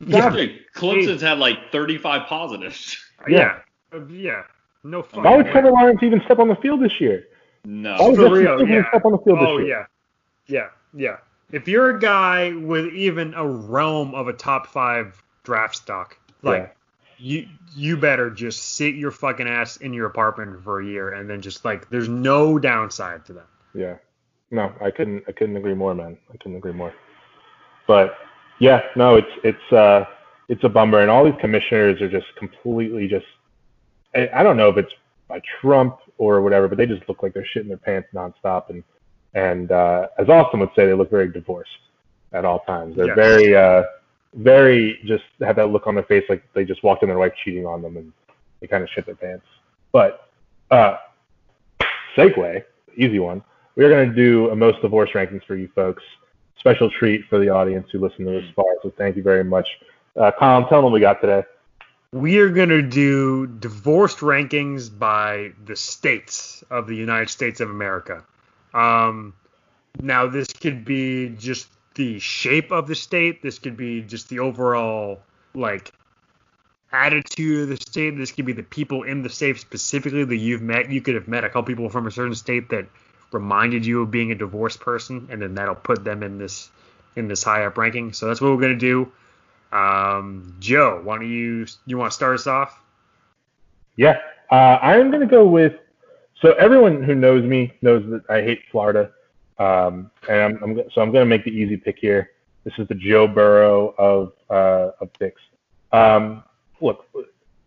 Yeah. Dude, Clemson's had like 35 positives. Yeah. Uh, Yeah. No fucking Why would way. Trevor Lawrence even step on the field this year? Why No. would For real, even yeah. step on the field this Oh year? yeah, yeah, yeah. If you're a guy with even a realm of a top five draft stock, like you you better just sit your fucking ass in your apartment for a year and then just like there's no downside to that. Yeah. No, I couldn't I couldn't agree more, man. I couldn't agree more. But yeah, no, it's it's uh it's a bummer and all these commissioners are just completely just I, I don't know if it's by Trump or whatever, but they just look like they're shitting their pants nonstop and and uh as Austin would say, they look very divorced at all times. They're Yes. very uh very just have that look on their face like they just walked in their wife cheating on them and they kind of shit their pants. But uh segue, easy one. We are going to do a most divorce rankings for you folks. Special treat for the audience who listen to this far. So thank you very much. Uh, Colin, tell them what we got today. We are gonna do divorced rankings by the states of the United States of America. Um, now this could be just the shape of the state. This could be just the overall like attitude of the state. This could be the people in the state specifically that you've met. You could have met a couple people from a certain state that reminded you of being a divorced person, and then that'll put them in this in this high up ranking. So that's what we're gonna do. Um, Joe, why don't you you want to start us off? Yeah, uh, I'm to go with. So everyone who knows me knows that I hate Florida, um, and I'm, I'm so I'm going to make the easy pick here. This is the Joe Burrow of uh, of picks. Um, look,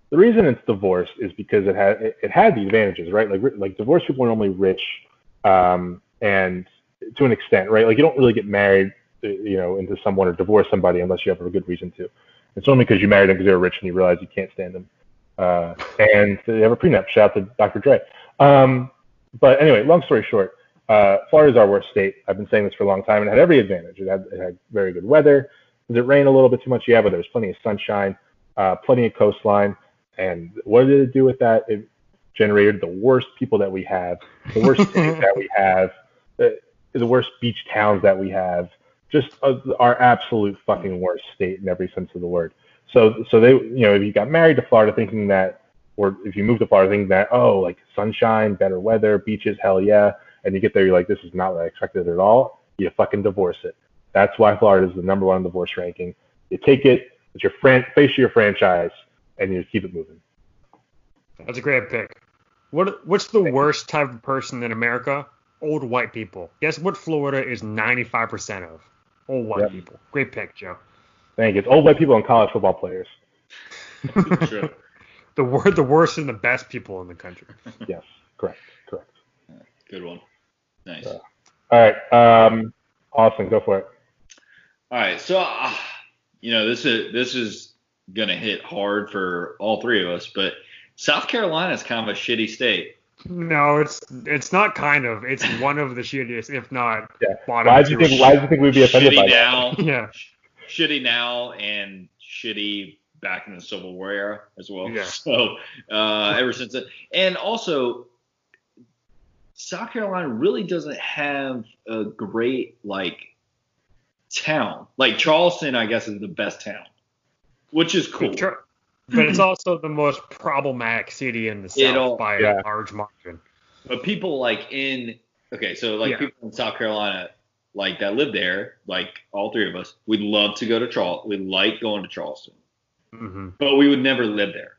the reason it's divorced is because it had it, it had the advantages, right? Like like divorced people are normally rich, um, and to an extent, right? Like you don't really get married, uh, you know, into someone or divorce somebody unless you have a good reason to. It's only because you married them because they were rich and you realize you can't stand them. Uh, and they have a prenup. Shout out to Dr. Dre. Um, but anyway, long story short, uh, Florida's our worst state. I've been saying this for a long time, and it had every advantage. It had, it had very good weather. Does it rain a little bit too much? Yeah, but there was plenty of sunshine, uh, plenty of coastline. And what did it do with that? It generated the worst people that we have, the worst cities that we have, the, the worst beach towns that we have, just uh, our absolute fucking worst state in every sense of the word. So, so they, you know, if you got married to Florida thinking that, or if you move to Florida think that, oh, like sunshine, better weather, beaches, hell yeah, and you get there, you're like, this is not what I expected at all. You fucking divorce it. That's why Florida is the number one divorce ranking. You take it, it's your fran- face of your franchise, and you keep it moving. That's a great pick. What what's the worst type of person in America? Old white people. Guess what Florida is 95% of? Old white Yep. people. Great pick, Joe. Thank you. It's old white people and college football players. True. The word the worst and the best people in the country. Yes, correct, correct. Good one. Nice. Yeah. All right, um, Austin, go for it. All right, so uh, you know this is this is gonna hit hard for all three of us, but South Carolina is kind of a shitty state. No, it's it's not kind of. It's one of the shittiest, if not Yeah. bottom Why do you think? Why do you think we'd be offended by shitty that? now, Yeah. shitty now, and shitty back in the Civil War era as well. Yeah. So uh, ever since then, and also South Carolina really doesn't have a great like town. Like Charleston, I guess, is the best town, which is cool. But But it's also the most problematic city in the It South all- by yeah. a large margin. But people like in okay, so like Yeah. people in South Carolina, like that live there, like all three of us, we'd love to go to Charleston. We like going to Charleston, hmm but we would never live there.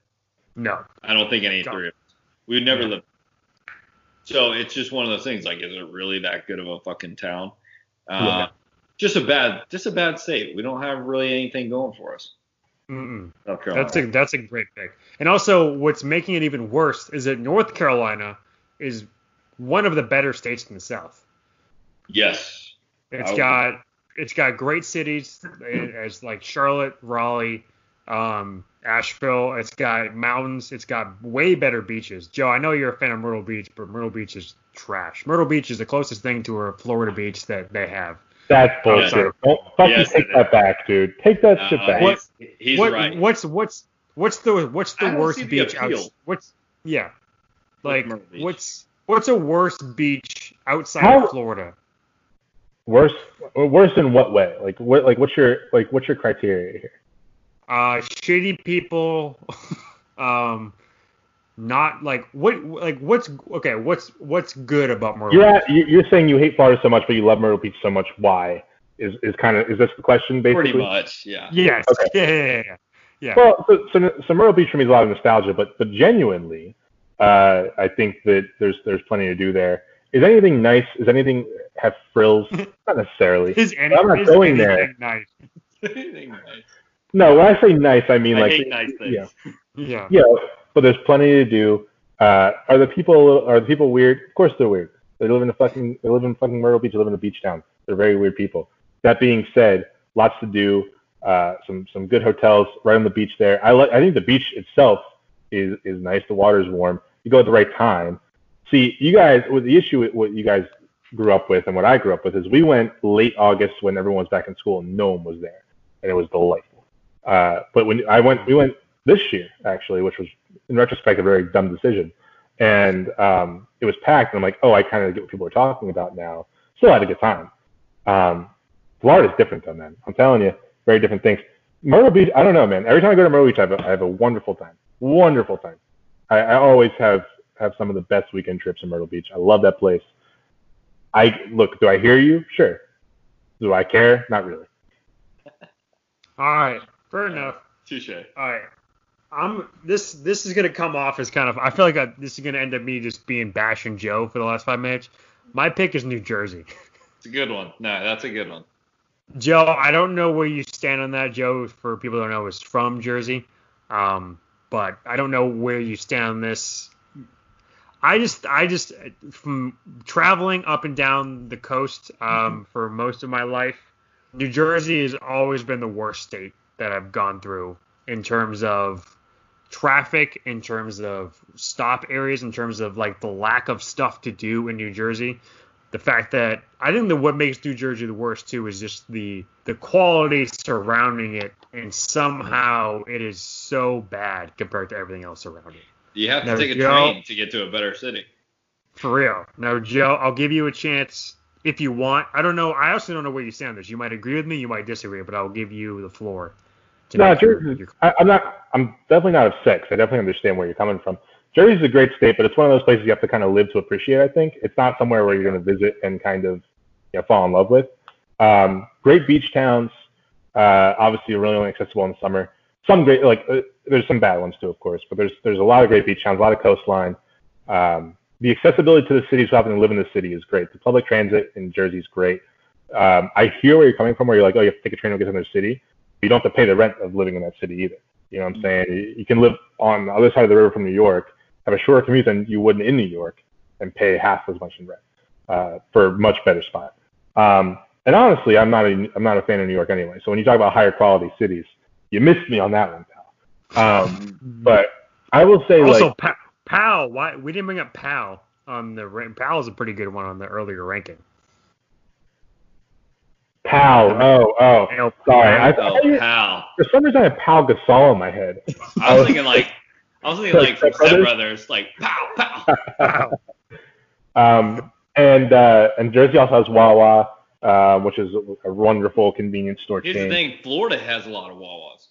No. I don't think any Got three of us. We would never Yeah. live. So it's just one of those things. Like, is it really that good of a fucking town? Uh, Yeah. Just a bad, just a bad state. We don't have really anything going for us. Mm-mm. Carolina. That's a that's a great pick. And also, what's making it even worse is that North Carolina is one of the better states in the South. yes. It's got it's got great cities as like Charlotte, Raleigh, um, Asheville. It's got mountains. It's got way better beaches. Joe, I know you're a fan of Myrtle Beach, but Myrtle Beach is trash. Myrtle Beach is the closest thing to a Florida beach that they have. That's bullshit. Yeah. Don't fucking Yes, take it that back, dude. Take that shit Uh, back. What- He's, he's what, right. What's what's what's the what's the worst the beach? appeal. Outs, what's yeah, like what's what's a worse beach outside How- of Florida? Worse, or worse in what way? Like what? Like what's your like what's your criteria here? Uh, shitty people. um, not like what like what's okay what's what's good about Myrtle You're Beach? you- you're saying you hate Florida so much, but you love Myrtle Beach so much. Why? Is is kind of is this the question basically? Pretty much, yeah. Yes. Okay. Yeah, yeah, yeah, yeah. Yeah. Well, so, so, so Myrtle Beach for me is a lot of nostalgia, but but genuinely, uh, I think that there's there's plenty to do there. Is anything nice? Is anything have frills? Not necessarily. Is any, I'm not is going there. nice? Anything nice. No, when I say nice, I mean I like hate nice things. yeah. Yeah. Yeah, but there's plenty to do. Uh, are the people are the people weird? Of course they're weird. They live in a fucking they live in fucking Myrtle Beach. They live in a beach town. They're very weird people. That being said, lots to do. Uh, some some good hotels right on the beach there. I like. I think the beach itself is is nice. The water's warm. You go at the right time. See, you guys. With the issue with what you guys grew up with and what I grew up with is we went late August when everyone was back in school and no one was there, and it was the delightful. Uh, but when I went, we went this year actually, which was in retrospect a very dumb decision, and um, it was packed. And I'm like, oh, I kind of get what people are talking about now. Still had a good time. Um, Florida's different though, man. I'm telling you, very different things. Myrtle Beach, I don't know, man. Every time I go to Myrtle Beach, I have a, I have a wonderful time. Wonderful time. I, I always have have some of the best weekend trips in Myrtle Beach. I love that place. I look. Do I hear you? Sure. Do I care? Not really. All right. Fair enough. Touche. All right. I'm this this is gonna come off as kind of I feel like I, this is gonna end up me just being bashing Joe for the last five minutes. My pick is New Jersey. It's a good one. No, that's a good one. Joe, I don't know where you stand on that. Joe, for people who don't know, is from Jersey, um, but I don't know where you stand on this. I just, I just, from traveling up and down the coast um, for most of my life, New Jersey has always been the worst state that I've gone through in terms of traffic, in terms of stop areas, in terms of like the lack of stuff to do in New Jersey the fact that I think that what makes New Jersey the worst too is just the the quality surrounding it, and somehow it is so bad compared to everything else around it. You have to No, take a Joe. train to get to a better city. For real. Now, Joe, I'll give you a chance if you want. I don't know. I also don't know where you stand on this. You might agree with me. You might disagree, but I'll give you the floor. To No, make your- I, I'm not. I'm definitely not upset 'cause I definitely understand where you're coming from. Jersey's a great state, but it's one of those places you have to kind of live to appreciate. I think it's not somewhere where you're going to visit and kind of you know, fall in love with. Um, great beach towns. Uh, obviously, really only accessible in the summer. Some great, like uh, there's some bad ones too, of course, but there's there's a lot of great beach towns, a lot of coastline. Um, the accessibility to the cities who happen to live in the city is great. The public transit in Jersey is great. Um, I hear where you're coming from, where you're like, oh, you have to take a train to get to another city. You don't have to pay the rent of living in that city either. You know what I'm saying? You, you can live on the other side of the river from New York, have a shorter commute than you would in New York, and pay half as much in rent uh, for a much better spot. Um, and honestly, I'm not a, I'm not a fan of New York anyway. So when you talk about higher quality cities, you missed me on that one, pal. Um, but I will say, also, like, Pa- Pal. Why we didn't bring up Pow on the rank? Pal is a pretty good one on the earlier ranking. Pal. Oh, oh. Pal. Sorry, I, I Oh, thought you- pal. for some reason I had Pau Gasol in my head. I was thinking like, I was thinking like from Step Step Brothers? Brothers, like pow pow. Pal. Um, and uh, and Jersey also has Wawa, uh, which is a, a wonderful convenience store Here's chain. the thing: Florida has a lot of Wawas.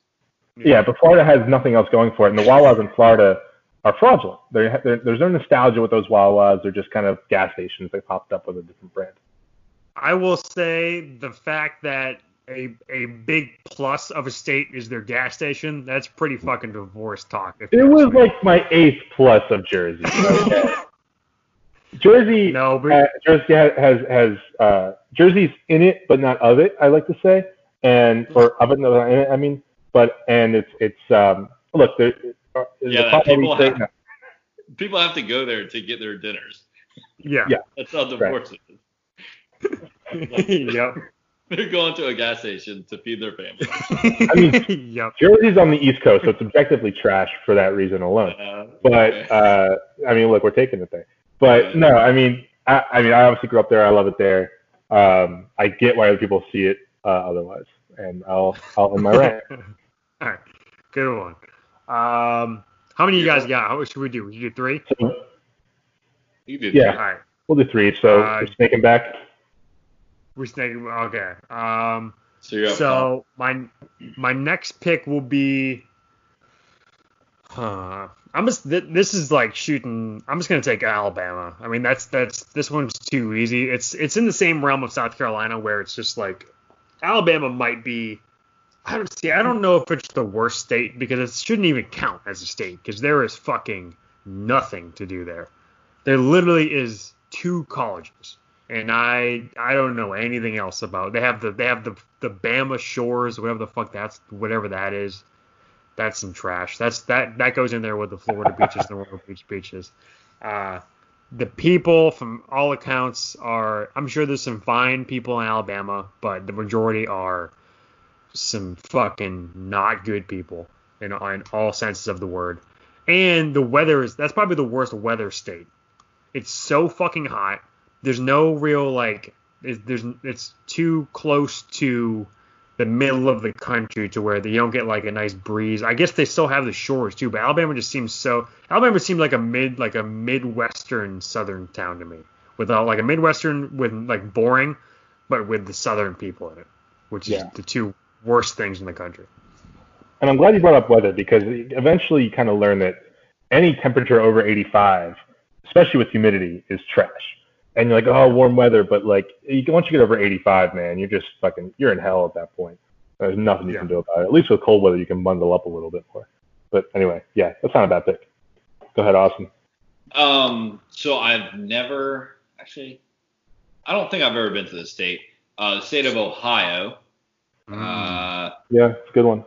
Yeah, but Florida has nothing else going for it, and the Wawas in Florida are fraudulent. They're, they're, there's no nostalgia with those Wawas. They're just kind of gas stations that popped up with a different brand. I will say the fact that a a big plus of a state is their gas station. That's pretty fucking divorce talk. It was me. like my eighth plus of Jersey. okay? Jersey, no, but uh, Jersey has has, uh, Jersey's in it, but not of it. I like to say, and or of it, in it, I mean, but and it's it's um look there. Uh, Yeah, the people state- have- People have to go there to get their dinners. yeah, Yeah. That's how divorce is. yep, They're going to a gas station to feed their family. I mean, yep. Jersey's on the East Coast, so it's objectively trash for that reason alone. Uh, But okay. uh, I mean, look, we're taking it there. But no, I mean, I, I mean, I obviously grew up there. I love it there. Um, I get why other people see it uh, otherwise, and I'll I'll end my rant. All right, good one. Um, how many you guys got? How should we do? We do three. you did yeah. All right. We'll do three. So Uh, just making back. We're thinking, okay. Um, So you're up. so my my next pick will be. Huh. I'm just th- this is like shooting. I'm just gonna take Alabama. I mean that's that's this one's too easy. It's it's in the same realm of South Carolina where it's just like Alabama might be. I don't see. I don't know if it's the worst state because it shouldn't even count as a state because there is fucking nothing to do there. There literally is two colleges, and I I don't know anything else about. They have the they have the the Bama Shores, whatever the fuck that's whatever that is. That's some trash. That's that that goes in there with the Florida beaches, and the Royal Beach beaches. Uh, the people, from all accounts, are I'm sure there's some fine people in Alabama, but the majority are some fucking not good people in, in all senses of the word. And the weather is that's probably the worst weather state. It's so fucking hot. There's no real like it, there's it's too close to the middle of the country to where you don't get like a nice breeze. I guess they still have the shores too, but Alabama just seems so Alabama seems like a mid like a midwestern southern town to me. With a, like a midwestern with like boring, but with the southern people in it, which is the two worst things in the country. And I'm glad you brought up weather because eventually you kind of learn that any temperature over 85, especially with humidity, is trash. And you're like, oh, warm weather, but like once you get over 85, man, you're just fucking, you're in hell at that point. There's nothing you Yeah. can do about it. At least with cold weather, you can bundle up a little bit more. But anyway, yeah, that's not a bad pick. Go ahead, Austin. Um, so I've never actually, I don't think I've ever been to the state. Uh, the state of Ohio. Uh, Yeah, it's a good one.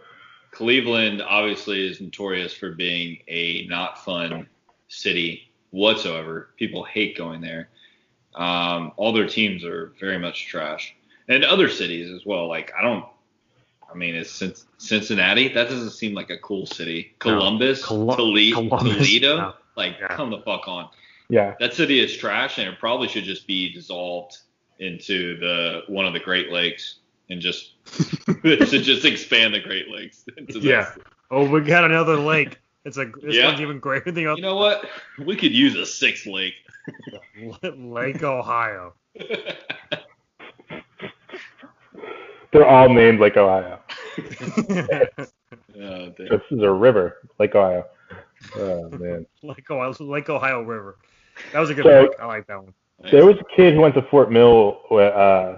Cleveland obviously is notorious for being a not fun city whatsoever. People hate going there. Um, all their teams are very much trash, and other cities as well. Like I don't. I mean, it's Cin- Cincinnati. That doesn't seem like a cool city. No. Columbus, Colu- Tole- Columbus, Toledo. no. Like, Yeah. come the fuck on. Yeah, That city is trash, and it probably should just be dissolved into the one of the Great Lakes and just it should just expand the Great Lakes. Yeah. Oh, we got another lake. It's like this Yeah. one's even greater than the other. You know what? We could use a sixth lake. Lake Ohio. they're all named Lake Ohio. Oh. This is a river, Lake Ohio. Oh man. Lake Ohio, Lake Ohio River. That was a good So- pick. I like that one. There was a kid who went to Fort Mill uh,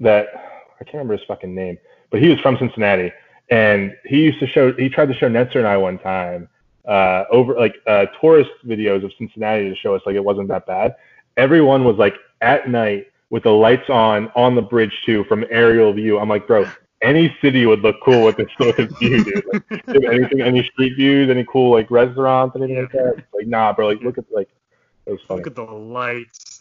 that I can't remember his fucking name, but he was from Cincinnati, and he used to show. He tried to show Netzer and I one time uh, over like uh, tourist videos of Cincinnati to show us like it wasn't that bad. Everyone was like at night with the lights on on the bridge too from aerial view. I'm like, bro, any city would look cool with this sort of view, dude. Like, if anything, any street views, any cool like restaurants, anything like that. Like, nah, bro. Like, look at like it was funny. Look at the lights.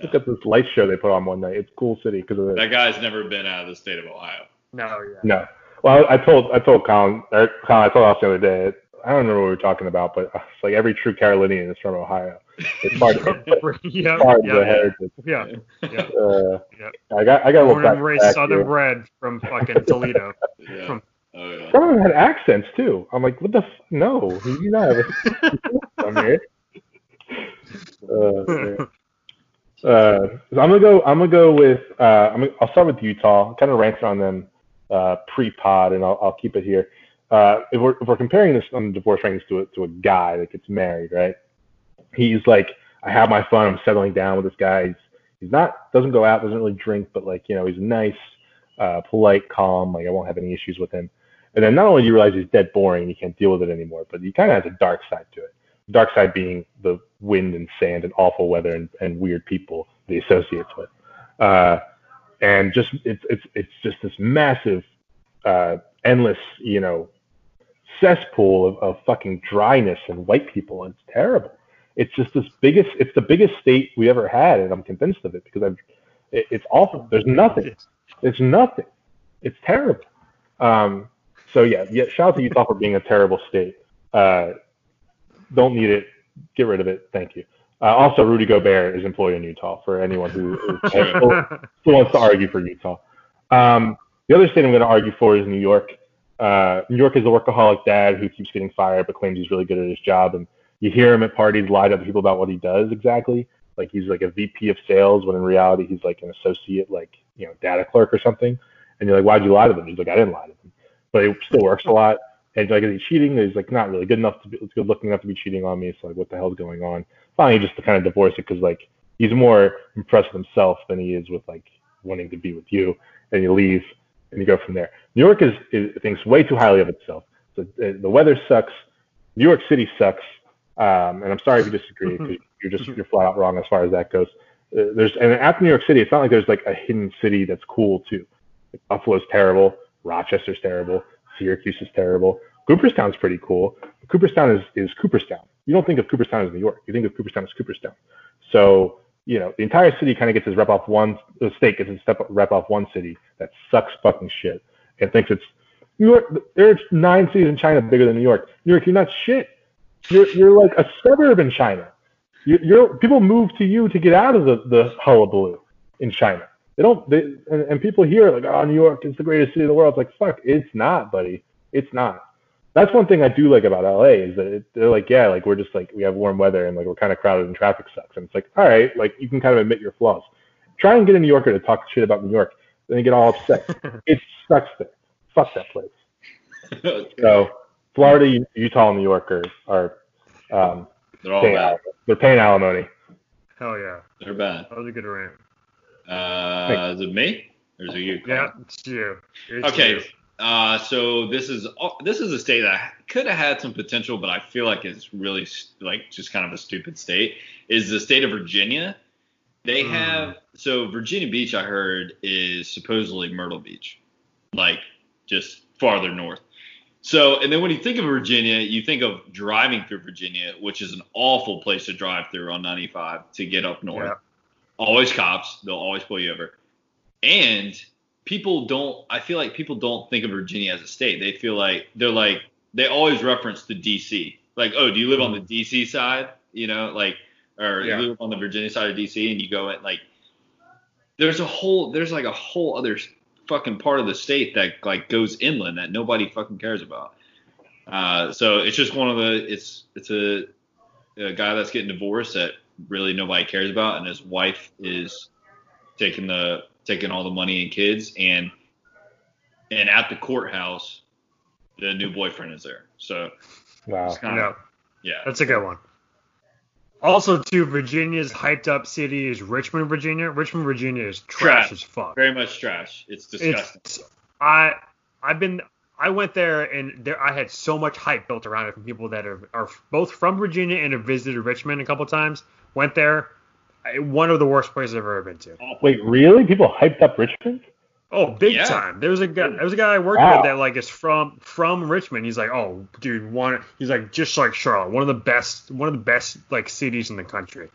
Look at this light show they put on one night. It's cool city because of it. That guy's never been out of the state of Ohio. No, yeah. No. Well, I told I told Colin, Colin, I told us the other day. I don't remember what we were talking about, but it's like every true Carolinian is from Ohio. It's part of yeah, part of the yeah, heritage. yeah, yeah. Uh, Yeah. I got I got a little Born and back, raised back southern here. bred from fucking Toledo. Yeah. From- Oh yeah. Some of them had accents too. I'm like, what the? F- no, you not have a from here. Uh, man. Uh, I'm gonna go. I'm gonna go with. Uh, I'm gonna, I'll start with Utah. Kind of ranting on them uh, pre-pod, and I'll, I'll keep it here. Uh, if we're if we're comparing this on the divorce rankings to a, to a guy that gets married, right? He's like, I have my fun. I'm settling down with this guy. He's, he's not doesn't go out, doesn't really drink, but like you know, he's nice, uh, polite, calm. Like I won't have any issues with him. And then not only do you realize he's dead boring, you can't deal with it anymore, but he kind of has a dark side to it. Dark side being the wind and sand and awful weather and, and weird people he associates with. Uh, and just it's it's it's just this massive, uh, endless, you know, cesspool of, of fucking dryness and white people. And it's terrible. It's just this biggest. It's the biggest state we ever had, and I'm convinced of it because I've. It, it's awful. There's nothing. It's nothing. It's terrible. Um, so yeah, yeah. Shout out to Utah for being a terrible state. Uh, don't need it. Get rid of it. Thank you. Uh, also, Rudy Gobert is employed in Utah. For anyone who is, still, still wants to argue for Utah. Um, the other state I'm going to argue for is New York. Uh, New York is a workaholic dad who keeps getting fired but claims he's really good at his job, and you hear him at parties lie to other people about what he does exactly. Like like he's like a VP of sales when in reality he's like an associate like you know data clerk or something. And you're like, why'd you lie to them? He's like, I didn't lie to them, but he still works a lot. And like, is he cheating? He's like, not really good enough to be good looking enough to be cheating on me. So like, what the hell's going on? Finally, just to kind of divorce it because like he's more impressed with himself than he is with like wanting to be with you. And you leave and you go from there. New York is, is thinks way too highly of itself. So, uh, the weather sucks. New York City sucks. Um, and I'm sorry if you disagree because you're just you're flat out wrong as far as that goes. Uh, there's and after New York City, it's not like there's like a hidden city that's cool too. Like Buffalo's terrible, Rochester's terrible, Syracuse is terrible. Cooperstown's pretty cool. Cooperstown is is Cooperstown. You don't think of Cooperstown as New York. You think of Cooperstown as Cooperstown. So you know the entire city kind of gets its rep off one. The state gets its rep off one city that sucks fucking shit and thinks it's New York. There's nine cities in China bigger than New York. New York, you're not shit. You're you're like a suburb in China. You, you're people move to you to get out of the the hullabaloo in China. They don't. They and, and people here like, oh, New York is the greatest city in the world. It's like, fuck, it's not, buddy. It's not. That's one thing I do like about LA is that it, they're like, yeah, like we're just like we have warm weather and like we're kind of crowded and traffic sucks. And it's like, all right, like you can kind of admit your flaws. Try and get a New Yorker to talk shit about New York, then they get all upset. it sucks there. Fuck that place. so Florida, Utah, and New York are, are um, They're all paying, bad. they're paying alimony. Hell yeah. They're bad. That was a good rant. Uh, is it me or is it you? Yeah, it's you. It's Okay. you. Uh, so this is this is a state that could have had some potential, but I feel like it's really like just kind of a stupid state. Is the state of Virginia? They Hmm. have so Virginia Beach. I heard is supposedly Myrtle Beach, like just farther north. So, and then when you think of Virginia, you think of driving through Virginia, which is an awful place to drive through on 95 to get up north. Always cops, they'll always pull you over. And people don't, I feel like people don't think of Virginia as a state. They feel like they're like, they always reference the DC. Like, oh, do you live on the DC side? You know, like, or Yeah. you live on the Virginia side of DC and you go at like, there's a whole, there's like a whole other fucking part of the state that like goes inland that nobody fucking cares about. Uh, so it's just one of the it's it's a, a guy that's getting divorced that really nobody cares about, and his wife is taking the taking all the money and kids, and and at the courthouse, the new boyfriend is there. So Wow. it's kind No, of yeah. that's a good one. Also, too, Virginia's hyped up city is Richmond, Virginia. Richmond, Virginia is trash, Trash. as fuck. Very much trash. It's disgusting. It's I I've been I went there and there I had so much hype built around it from people that are, are both from Virginia and have visited Richmond a couple times. Went there, one of the worst places I've ever been to. Oh, wait, really? People hyped up Richmond? Oh, big Yeah. time. There was a guy. There was a guy I worked Wow. with that like is from from Richmond. He's like, oh, dude, one. He's like just like Charlotte, one of the best, one of the best like cities in the country.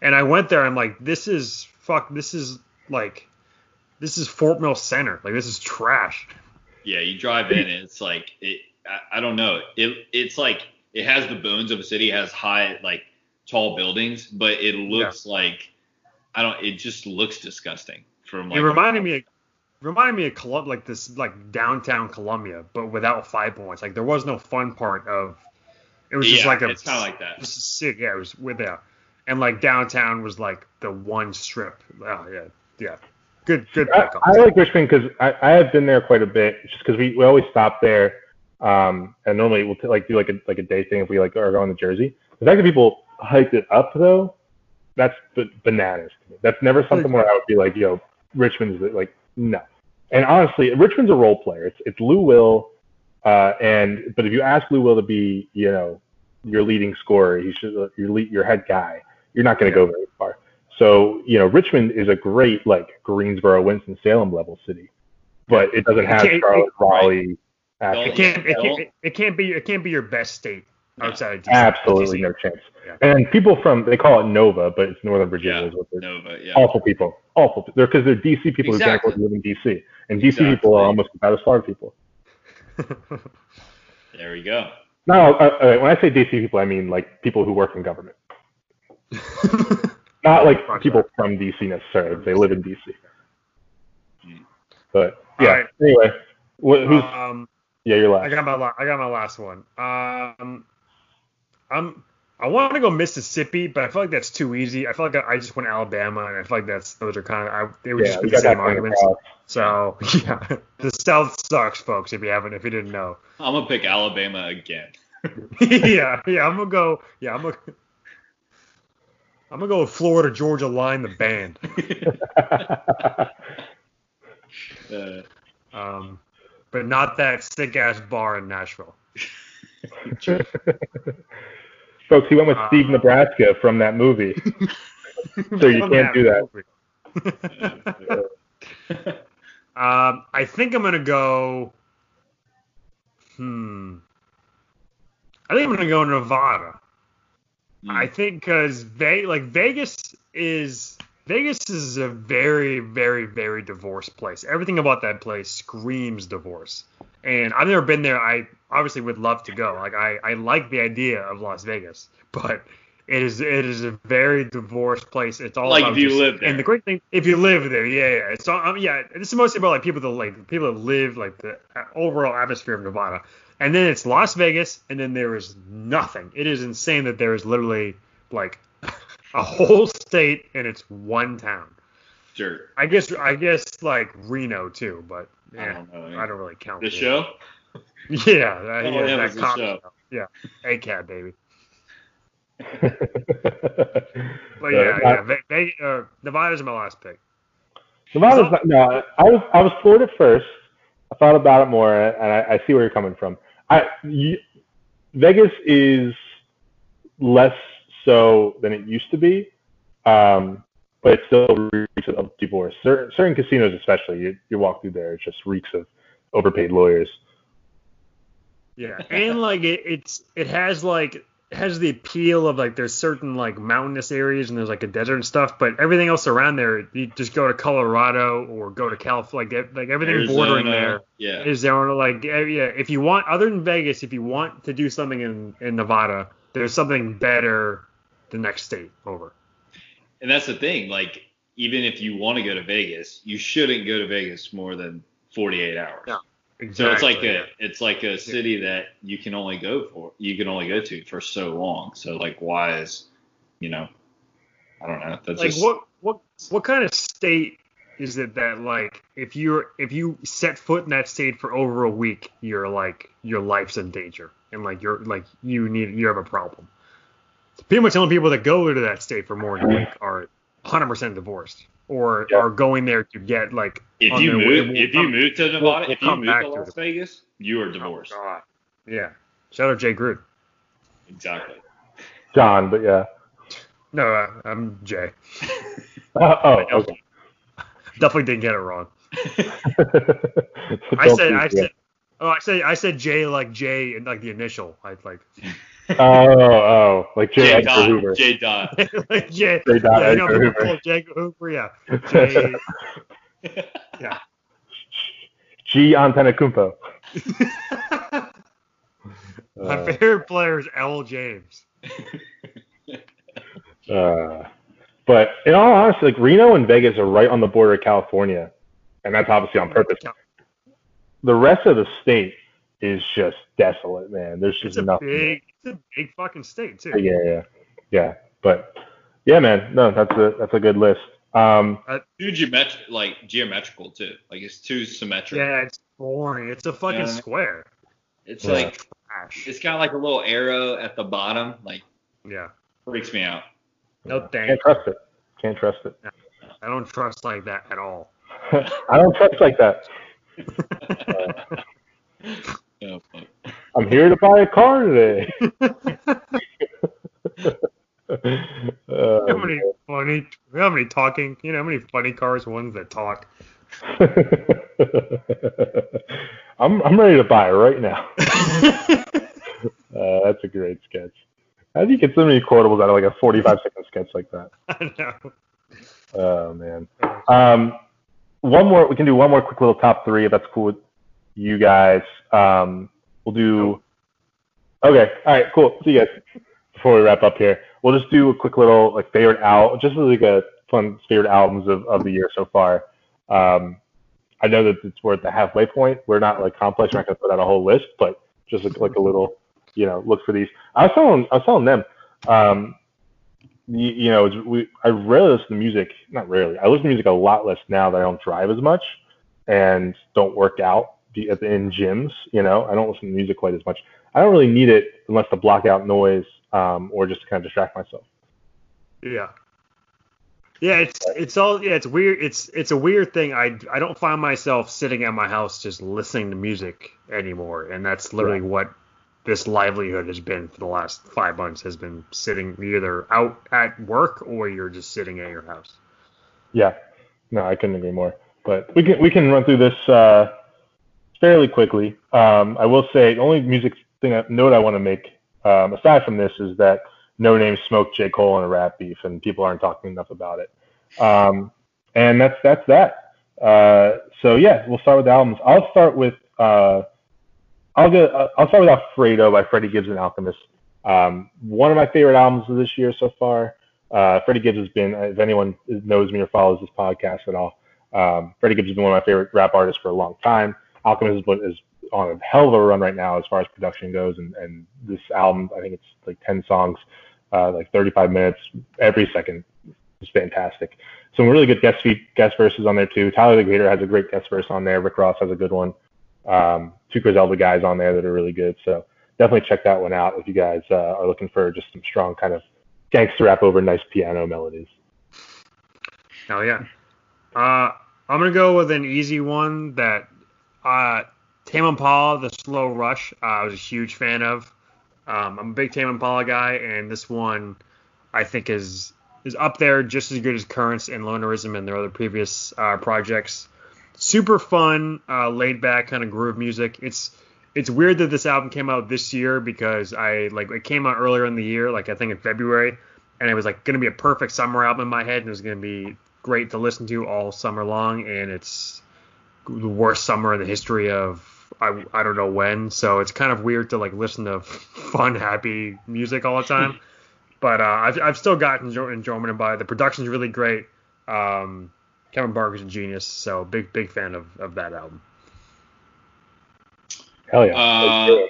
And I went there. I'm like, this is fuck. This is like, this is Fort Mill Center. Like this is trash. Yeah, you drive in and it's like it. I, I don't know. It it's like it has the bones of a city, it has high like tall buildings, but it looks like I don't. It just looks disgusting from like. it reminded me. Of, reminded me of Colum- like this like downtown Columbia, but without Five Points. Like there was no fun part of. It was just like a. it's kind of like that. Just a sick. Yeah, it was without. And like downtown was like the one strip. Oh yeah, yeah. Good, good I, I like Richmond because I, I have been there quite a bit, just because we, we always stop there, um, and normally we'll t- like do like a like a day thing if we like are going to Jersey. The fact that people hyped it up though, that's b- bananas to me. That's never something where I would be like, yo, Richmond's like no. And honestly, Richmond's a role player. It's it's Lou Will, uh, and but if you ask Lou Will to be, you know, your leading scorer, he should your lead, your head guy. You're not going to go very far. So, you know, Richmond is a great like Greensboro, Winston Salem level city, but it doesn't have can't- Charlotte, right. It can't, it can't, it, it can't be, it can't be your best state outside of DC. Absolutely DC. no chance. Yeah. And people from they call it Nova, but it's Northern Virginia Yeah, is what they're Nova. Yeah. awful people. Awful. They're because they're DC people Exactly. who can't afford to live in DC, and DC Exactly. people are almost about as smart people. There we go. No, uh, uh, when I say DC people, I mean like people who work in government, not like people from DC necessarily. They live in DC. Hmm. But yeah. Alright. Anyway, wh- who's um, yeah? You're last. I got my, la- I got my last one. Um, I'm, I want to go Mississippi, but I feel like that's too easy. I feel like I, I just went Alabama, and I feel like that's those are kind of I, they would Yeah, just be the same point arguments. So yeah, the South sucks, folks. If you haven't, if you didn't know. I'm gonna pick Alabama again. yeah, yeah, I'm gonna go. Yeah, I'm gonna. I'm gonna go with Florida Georgia line the band. Uh, Um, but not that sick ass bar in Nashville. Folks, he went with Uh, Steve Nebraska from that movie. So you can't do that. um, I think I'm gonna go. Hmm. I think I'm gonna go Nevada. I think because Ve- like Vegas is Vegas is a very very very divorced place. Everything about that place screams divorce. And I've never been there. I obviously would love to go. Like I I like the idea of Las Vegas, but it is it is a very divorced place. It's all Like about if you just- live there. And the great thing, if you live there, yeah, yeah. It's all, um, yeah. This is mostly about like people that like people that live like the overall atmosphere of Nevada. And then it's Las Vegas, and then there is nothing. It is insane that there is literally like a whole state and it's one town. Sure. I guess I guess like Reno too, but I don't know. I don't really count. The show? Yeah, that, Oh, yeah, that cop show. Yeah, ACAB baby. but yeah, yeah, Ve- Ve- uh, Nevada's my last pick. Nevada's not, no, I was I was Florida first. I thought about it more, and I, I see where you're coming from. I you, Vegas is less so than it used to be, um, but it still reeks of divorce. Certain, certain casinos, especially, you, you walk through there, it just reeks of overpaid lawyers. Yeah, and like it, it's it has like has the appeal of like there's certain like mountainous areas and there's like a desert and stuff, but everything else around there, you just go to Colorado or go to California, like like everything bordering Arizona. there Yeah. is there like yeah. If you want other than Vegas, if you want to do something in in Nevada, there's something better the next state over. And that's the thing. Like, even if you want to go to Vegas, you shouldn't go to Vegas more than 48 hours. Yeah, So it's like Exactly, a it's like a city that you can only go for you can only go to for so long. So like why is you know I don't know. That's like just what what what kind of state is it that like if you're if you set foot in that state for over a week you're like your life's in danger and like you're like you need you have a problem pretty much the only people that go to that state for more than a week are 100% divorced or Yeah. are going there to get like if you their way- move will if you move to Nevada, will if you come move back to to Las it. Vegas, you are oh, divorced. God. yeah shout out Jay Gruden Exactly. John, but yeah. no uh, I'm Jay Uh, oh, okay. definitely didn't get it wrong I Don't said do I said oh I said I said Jay like Jay and like the initial I like Oh, oh, like J. J Edgar Dot. Hoover. J Dot. like Jay, J. Dot yeah, you know, Edgar Hoover. call Jay Hoover, yeah. Jay, yeah. G. Antetokounmpo. My Uh, favorite player is L. James. Uh, but in all honesty, like Reno and Vegas are right on the border of California, and that's obviously on purpose. The rest of the state is just desolate, man. There's It's just a nothing. big, it's a big fucking state too. Yeah, yeah, yeah. But yeah, man, no, that's a that's a good list. Um, Too geometric, like geometrical too. Like it's too symmetric. Yeah, it's boring. It's a fucking Yeah. square. It's Yeah. like Trash. it's got like a little arrow at the bottom. Like Yeah. freaks me out. No thanks. can't trust it. Can't trust it. I don't trust like that at all. I don't trust like that. Oh, I'm here to buy a car today. Uh, how many funny, how many talking, you know, how many funny cars, ones that talk. I'm I'm ready to buy right now. Uh, that's a great sketch. How do you get so many quotables out of like a 45 second sketch like that? I know. Oh man. Um, one more. We can do one more quick little top three if that's cool with you guys. Um, we'll do. Okay. All right. Cool. See you guys. Before we wrap up here, we'll just do a quick little like favorite al, just like a fun favorite albums of, of the year so far. Um, I know that it's we're at the halfway point. We're not like complex. We're not gonna put out a whole list, but just like, like a little, you know, look for these. I was telling I was telling them Um, you, you know, we I rarely listen to music. Not rarely. I listen to music a lot less now that I don't drive as much and don't work out in gyms. You know, I don't listen to music quite as much. I don't really need it unless to block out noise um, or just to kind of distract myself. Yeah. Yeah, it's it's all yeah, it's weird. It's it's a weird thing. I I don't find myself sitting at my house just listening to music anymore, and that's literally what this livelihood has been for the last five months. Has been sitting either out at work or you're just sitting at your house. Yeah, no, I couldn't agree more. But we can we can run through this uh, fairly quickly. Um, I will say the only music thing note I want to make um, aside from this is that Noname smoked J Cole in a rap beef, and people aren't talking enough about it. Um, and that's that's that. Uh, so yeah, we'll start with albums. I'll start with uh, I'll go uh, I'll start with Alfredo by Freddie Gibbs and Alchemist. Um, one of my favorite albums of this year so far. Uh, Freddie Gibbs has been, if anyone knows me or follows this podcast at all, um, Freddie Gibbs has been one of my favorite rap artists for a long time. Alchemist is, on a hell of a run right now as far as production goes, and, and this album, I think it's like 10 songs, uh, like 35 minutes every second is fantastic. Some really good guest feat, guest verses on there too. Tyler the Creator has a great guest verse on there. Rick Ross has a good one. Um, two Griselda guys on there that are really good. So definitely check that one out if you guys uh, are looking for just some strong kind of gangster rap over nice piano melodies. Oh yeah. Uh, I'm gonna go with an easy one that uh, Tame Impala, The Slow Rush. Uh, I was a huge fan of. Um, I'm a big Tame Impala guy, and this one I think is is up there just as good as Currents and Lonerism and their other previous uh, projects. Super fun, uh, laid back kind of groove music. It's it's weird that this album came out this year because I like it came out earlier in the year, like I think in February, and it was like gonna be a perfect summer album in my head, and it was gonna be great to listen to all summer long, and it's the worst summer in the history of I, I don't know when, so it's kind of weird to like listen to fun, happy music all the time. but uh, I've, I've still got enjoy, enjoyment by it. The production's really great. Um, Kevin Parker's a genius, so big big fan of, of that album. Hell yeah. Uh,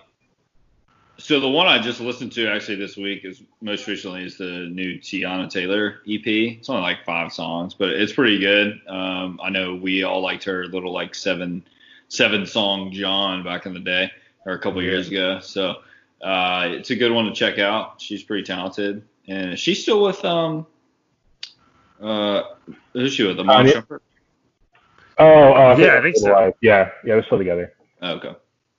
so the one I just listened to actually this week is most recently is the new Teyana Taylor EP. It's only like five songs, but it's pretty good. Um, I know we all liked her little like seven seven song John back in the day or a couple years ago. So uh, it's a good one to check out. She's pretty talented, and she's still with um uh who's she with the Mom Kanye? Shumpert? oh, uh, Yeah, I think so. Live. Yeah, yeah, they're still together. Oh, okay.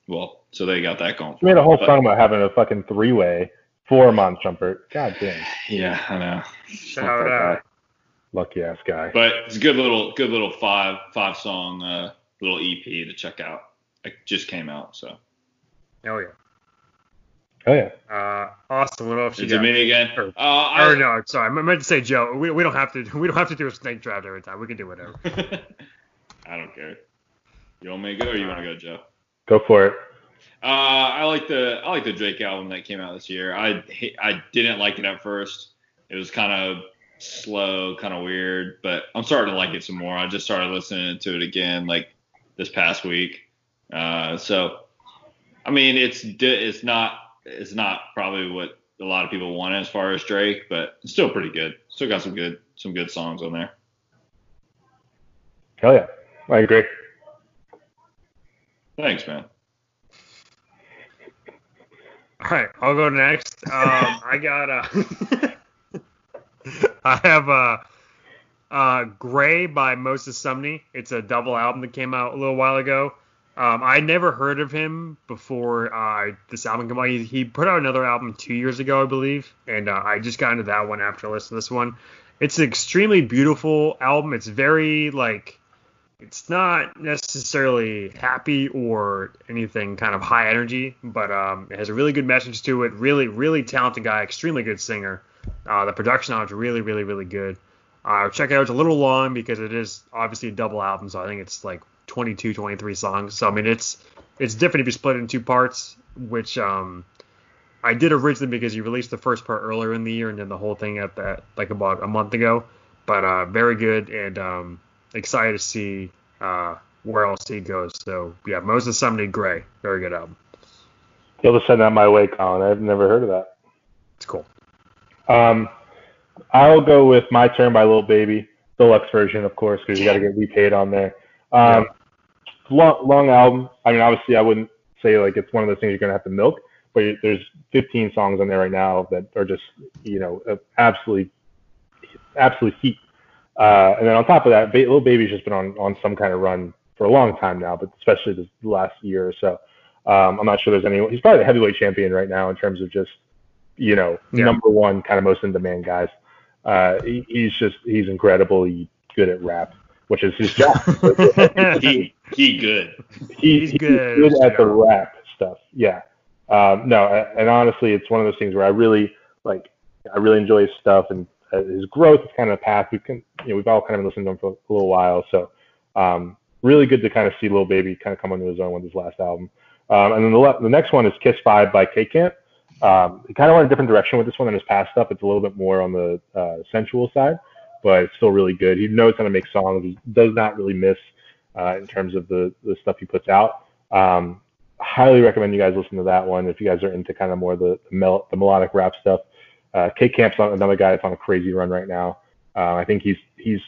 Well, so they got that going. She made a whole But- song about having a fucking three way for Iman Shumpert. God damn. Yeah, I know. Shout Fuck that out. guy. Lucky ass guy. But it's a good little, good little five, five song, uh, little EP to check out. It just came out, so. Oh yeah. Oh yeah. Uh, Austin, what else you Is it me again? Or- Uh, I, Or no, sorry, I meant to say Joe. We, we don't have to we don't have to do a snake draft every time. We can do whatever. I don't care. You want me to go or you want to go, Joe? Go for it. Uh, I like the I like the Drake album that came out this year. I I didn't like it at first. It was kind of slow, kind of weird, but I'm starting to like it some more. I just started listening to it again like this past week. Uh, so I mean, it's it's not it's not probably what a lot of people want as far as Drake, but it's still pretty good. Still got some good some good songs on there. Hell yeah. I agree. Thanks, man. All right, I'll go next. Um, I got uh, I have a, uh, Gray by Moses Sumney. It's a double album that came out a little while ago. Um, I never heard of him before uh, this album came out. He, he put out another album two years ago, I believe, and uh, I just got into that one after listening to this one. It's an extremely beautiful album. It's very like it's not necessarily happy or anything kind of high energy, but um, it has a really good message to it. Really, really talented guy, extremely good singer. Uh, the production on it's really, really, really good. Uh, check it out. It's a little long because it is obviously a double album, so I think it's like 22, 23 songs. So I mean, it's it's different if you split it in two parts, which um, I did originally because you released the first part earlier in the year and then the whole thing at that like about a month ago. But uh, very good and um, excited to see uh, where else he goes. So yeah, Moses Sumney Gray, very good album. You'll just send that my way, Colin. I've never heard of that. It's cool. Um, I'll go with My Turn by Lil Baby, deluxe version, of course, because you got to get repaid on there. Um, long, long album. I mean, obviously, I wouldn't say like it's one of those things you're gonna have to milk, but there's 15 songs on there right now that are just, you know, absolutely, absolute heat. Uh, and then on top of that, ba- Lil Baby's just been on on some kind of run for a long time now, but especially this last year or so. Um, I'm not sure there's any. He's probably the heavyweight champion right now in terms of just, you know, Yeah. number one kind of most in demand guys. Uh, he, he's just he's incredibly good at rap, which is his job. He he good. he, He's he's good good, at at the rap stuff. Yeah. Um, no, and honestly, it's one of those things where I really like. I really enjoy his stuff and his growth is kind of a path. We can, you know, we've all kind of listening to him for a little while, so um, really good to kind of see Lil Baby kind of come into his own with his last album. Um, and then the, le- the next one is Kiss Five by K Camp. Um, he kind of went a different direction with this one than his past stuff. It's a little bit more on the uh, sensual side, but it's still really good. He knows how to make songs. He does not really miss uh, in terms of the, the stuff he puts out. Um, highly recommend you guys listen to that one if you guys are into kind of more the the, mel- the melodic rap stuff. Uh, K Camp's on- another guy that's on a crazy run right now. Uh, I think he's he's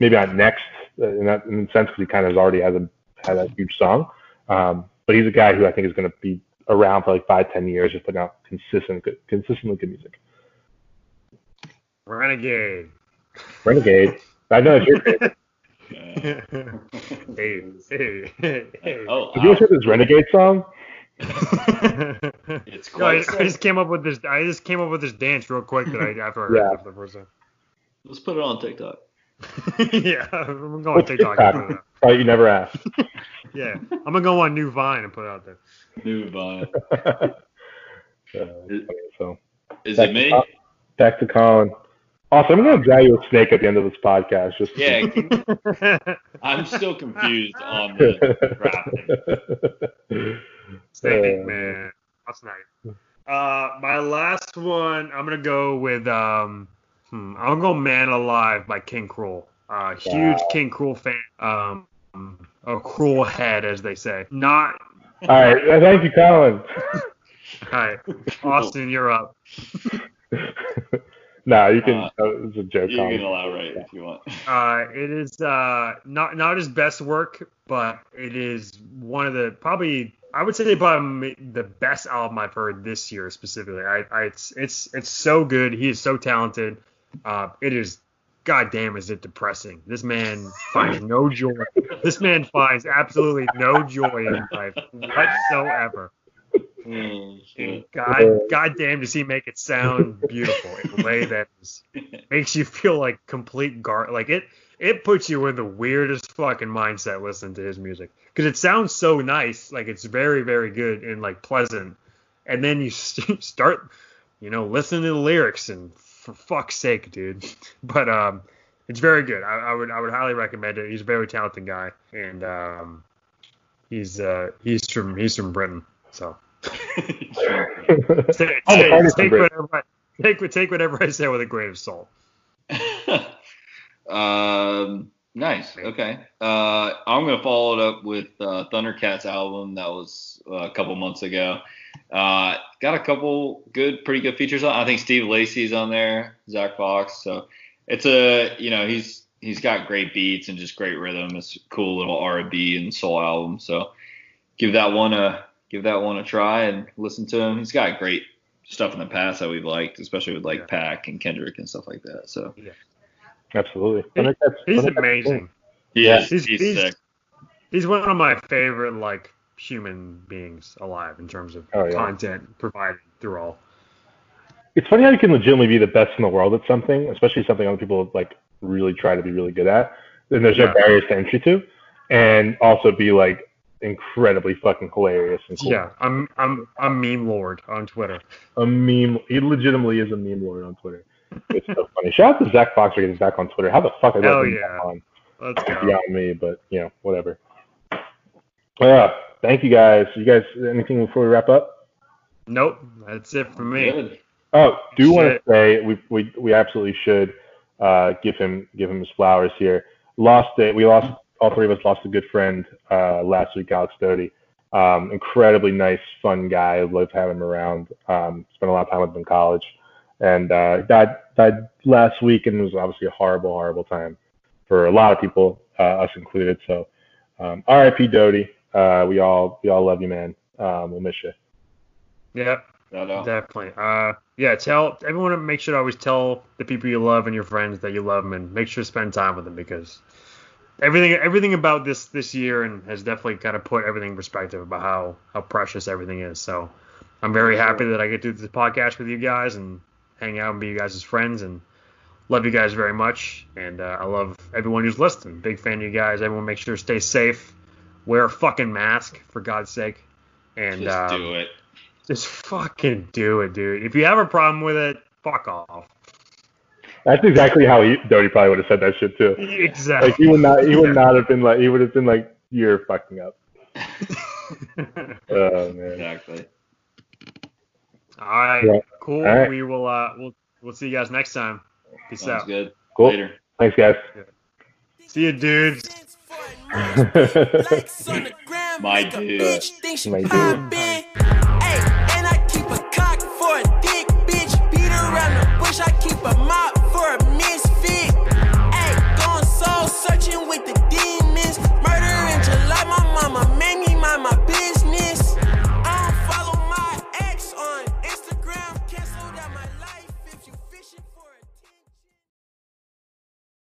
maybe not next uh, in that in the sense because he kind of already has a had a huge song, um, but he's a guy who I think is going to be around for like five ten years, just putting out consistent good, consistently good music. Renegade. Renegade, I know it's your favorite. Hey, hey, hey, hey. oh, Did you listen to this Renegade song? It's No, I. I just came up with this. I just came up with this dance real quick that I after I heard Yeah. for the first time. Let's put it on TikTok. yeah, I'm going What's to TikTok. TikTok? and put it out. Oh, you never asked. Yeah, I'm gonna go on New Vine and put it out there. New Vine. Uh, it's so Is back it to me? Col- Back to Colin. Also, I'm going to drag you a snake at the end of this podcast. Just Yeah, I'm still confused on the drafting. Snake Uh, man, that's nice. Uh, my last one, I'm gonna go with um, hmm, I'm gonna go Man Alive by King Krule. Uh, huge Wow. King Krule fan. Um, a cruel head, as they say. Not. All right. Thank you, Colin. All right, Austin, you're up. nah, you can. Uh, Uh, it's a joke, You Colin. can elaborate if you want. Uh, it is uh, not not his best work, but it is one of the probably I would say probably the best album I've heard this year specifically. I, I it's it's it's so good. He is so talented. Uh, it is goddamn is it depressing. This man finds no joy. This man finds absolutely no joy in life whatsoever. And. God, goddamn, does he make it sound beautiful in a way that is, makes you feel like complete gar. Like it, it puts you in the weirdest fucking mindset listening to his music because it sounds so nice, like it's very, very good and like pleasant, and then you st- start, you know, listening to the lyrics and for fuck's sake, dude. But um, it's very good. I, I would, I would highly recommend it. He's a very talented guy, and um, he's uh, he's from he's from Britain, so. Take, take, take, whatever I, take, take whatever I say with a grain of salt. Um, nice. Okay. Uh, I'm gonna follow it up with uh, Thundercat's album that was uh, a couple months ago. Uh, got a couple good, pretty good features on. I think Steve Lacy's on there, Zack Fox. So it's a, you know, he's he's got great beats and just great rhythm. It's a cool little R&B and soul album. So give that one a give that one a try and listen to him. He's got great stuff in the past that we've liked, especially with like Yeah. Pack and Kendrick and stuff like that. So Absolutely. He- He's amazing. Yeah. He's- he's, he's- sick. He's one of my favorite like human beings alive in terms of Oh, yeah. content provided through all. It's funny how you can legitimately be the best in the world at something, especially something other people like really try to be really good at. And there's no barriers to entry to, and also be like incredibly fucking hilarious and cool. Yeah, I'm I'm I'm meme lord on Twitter. A meme. He legitimately is a meme lord on Twitter. It's so funny. Shout out to Zack Fox for getting back on Twitter. How the fuck I Hell got him yeah. back on? Let's go. Beyond me, but you know, whatever. Yeah. Thank you guys. You guys, anything before we wrap up? Nope, that's it for me. Good. Oh, do want to say we we we absolutely should uh, give him give him his flowers here. Lost it. We lost all three of us lost a good friend uh, last week, Alex Doty. Um, incredibly nice, fun guy. Love having him around. Um, spent a lot of time with him in college. and uh, died died last week, and it was obviously a horrible, horrible time for a lot of people, uh, us included. So, um, R.I.P. Doty. Uh, we all we all love you, man. Um, we'll miss you. Yeah, No, no. definitely. Uh, yeah, tell everyone. Make sure to always tell the people you love and your friends that you love them, and make sure to spend time with them because everything everything about this this year and has definitely kind of put everything in perspective about how how precious everything is. So I'm very happy that I get to do this podcast with you guys and hang out and be you guys' friends and love you guys very much. And uh, I love everyone who's listening. Big fan of you guys. Everyone make sure to stay safe. Wear a fucking mask for God's sake. And Just um, do it. just fucking do it, dude. If you have a problem with it, fuck off. That's exactly how he, Doty probably would have said that shit too. Exactly. Like he would not he would not have been like he would have been like you're fucking up. Oh man. Exactly. All right, Yeah. cool. All right. We will uh we'll we'll see you guys next time. Peace Sounds out. good. Cool. Later. Thanks guys. See you, dudes. My dude. My dude.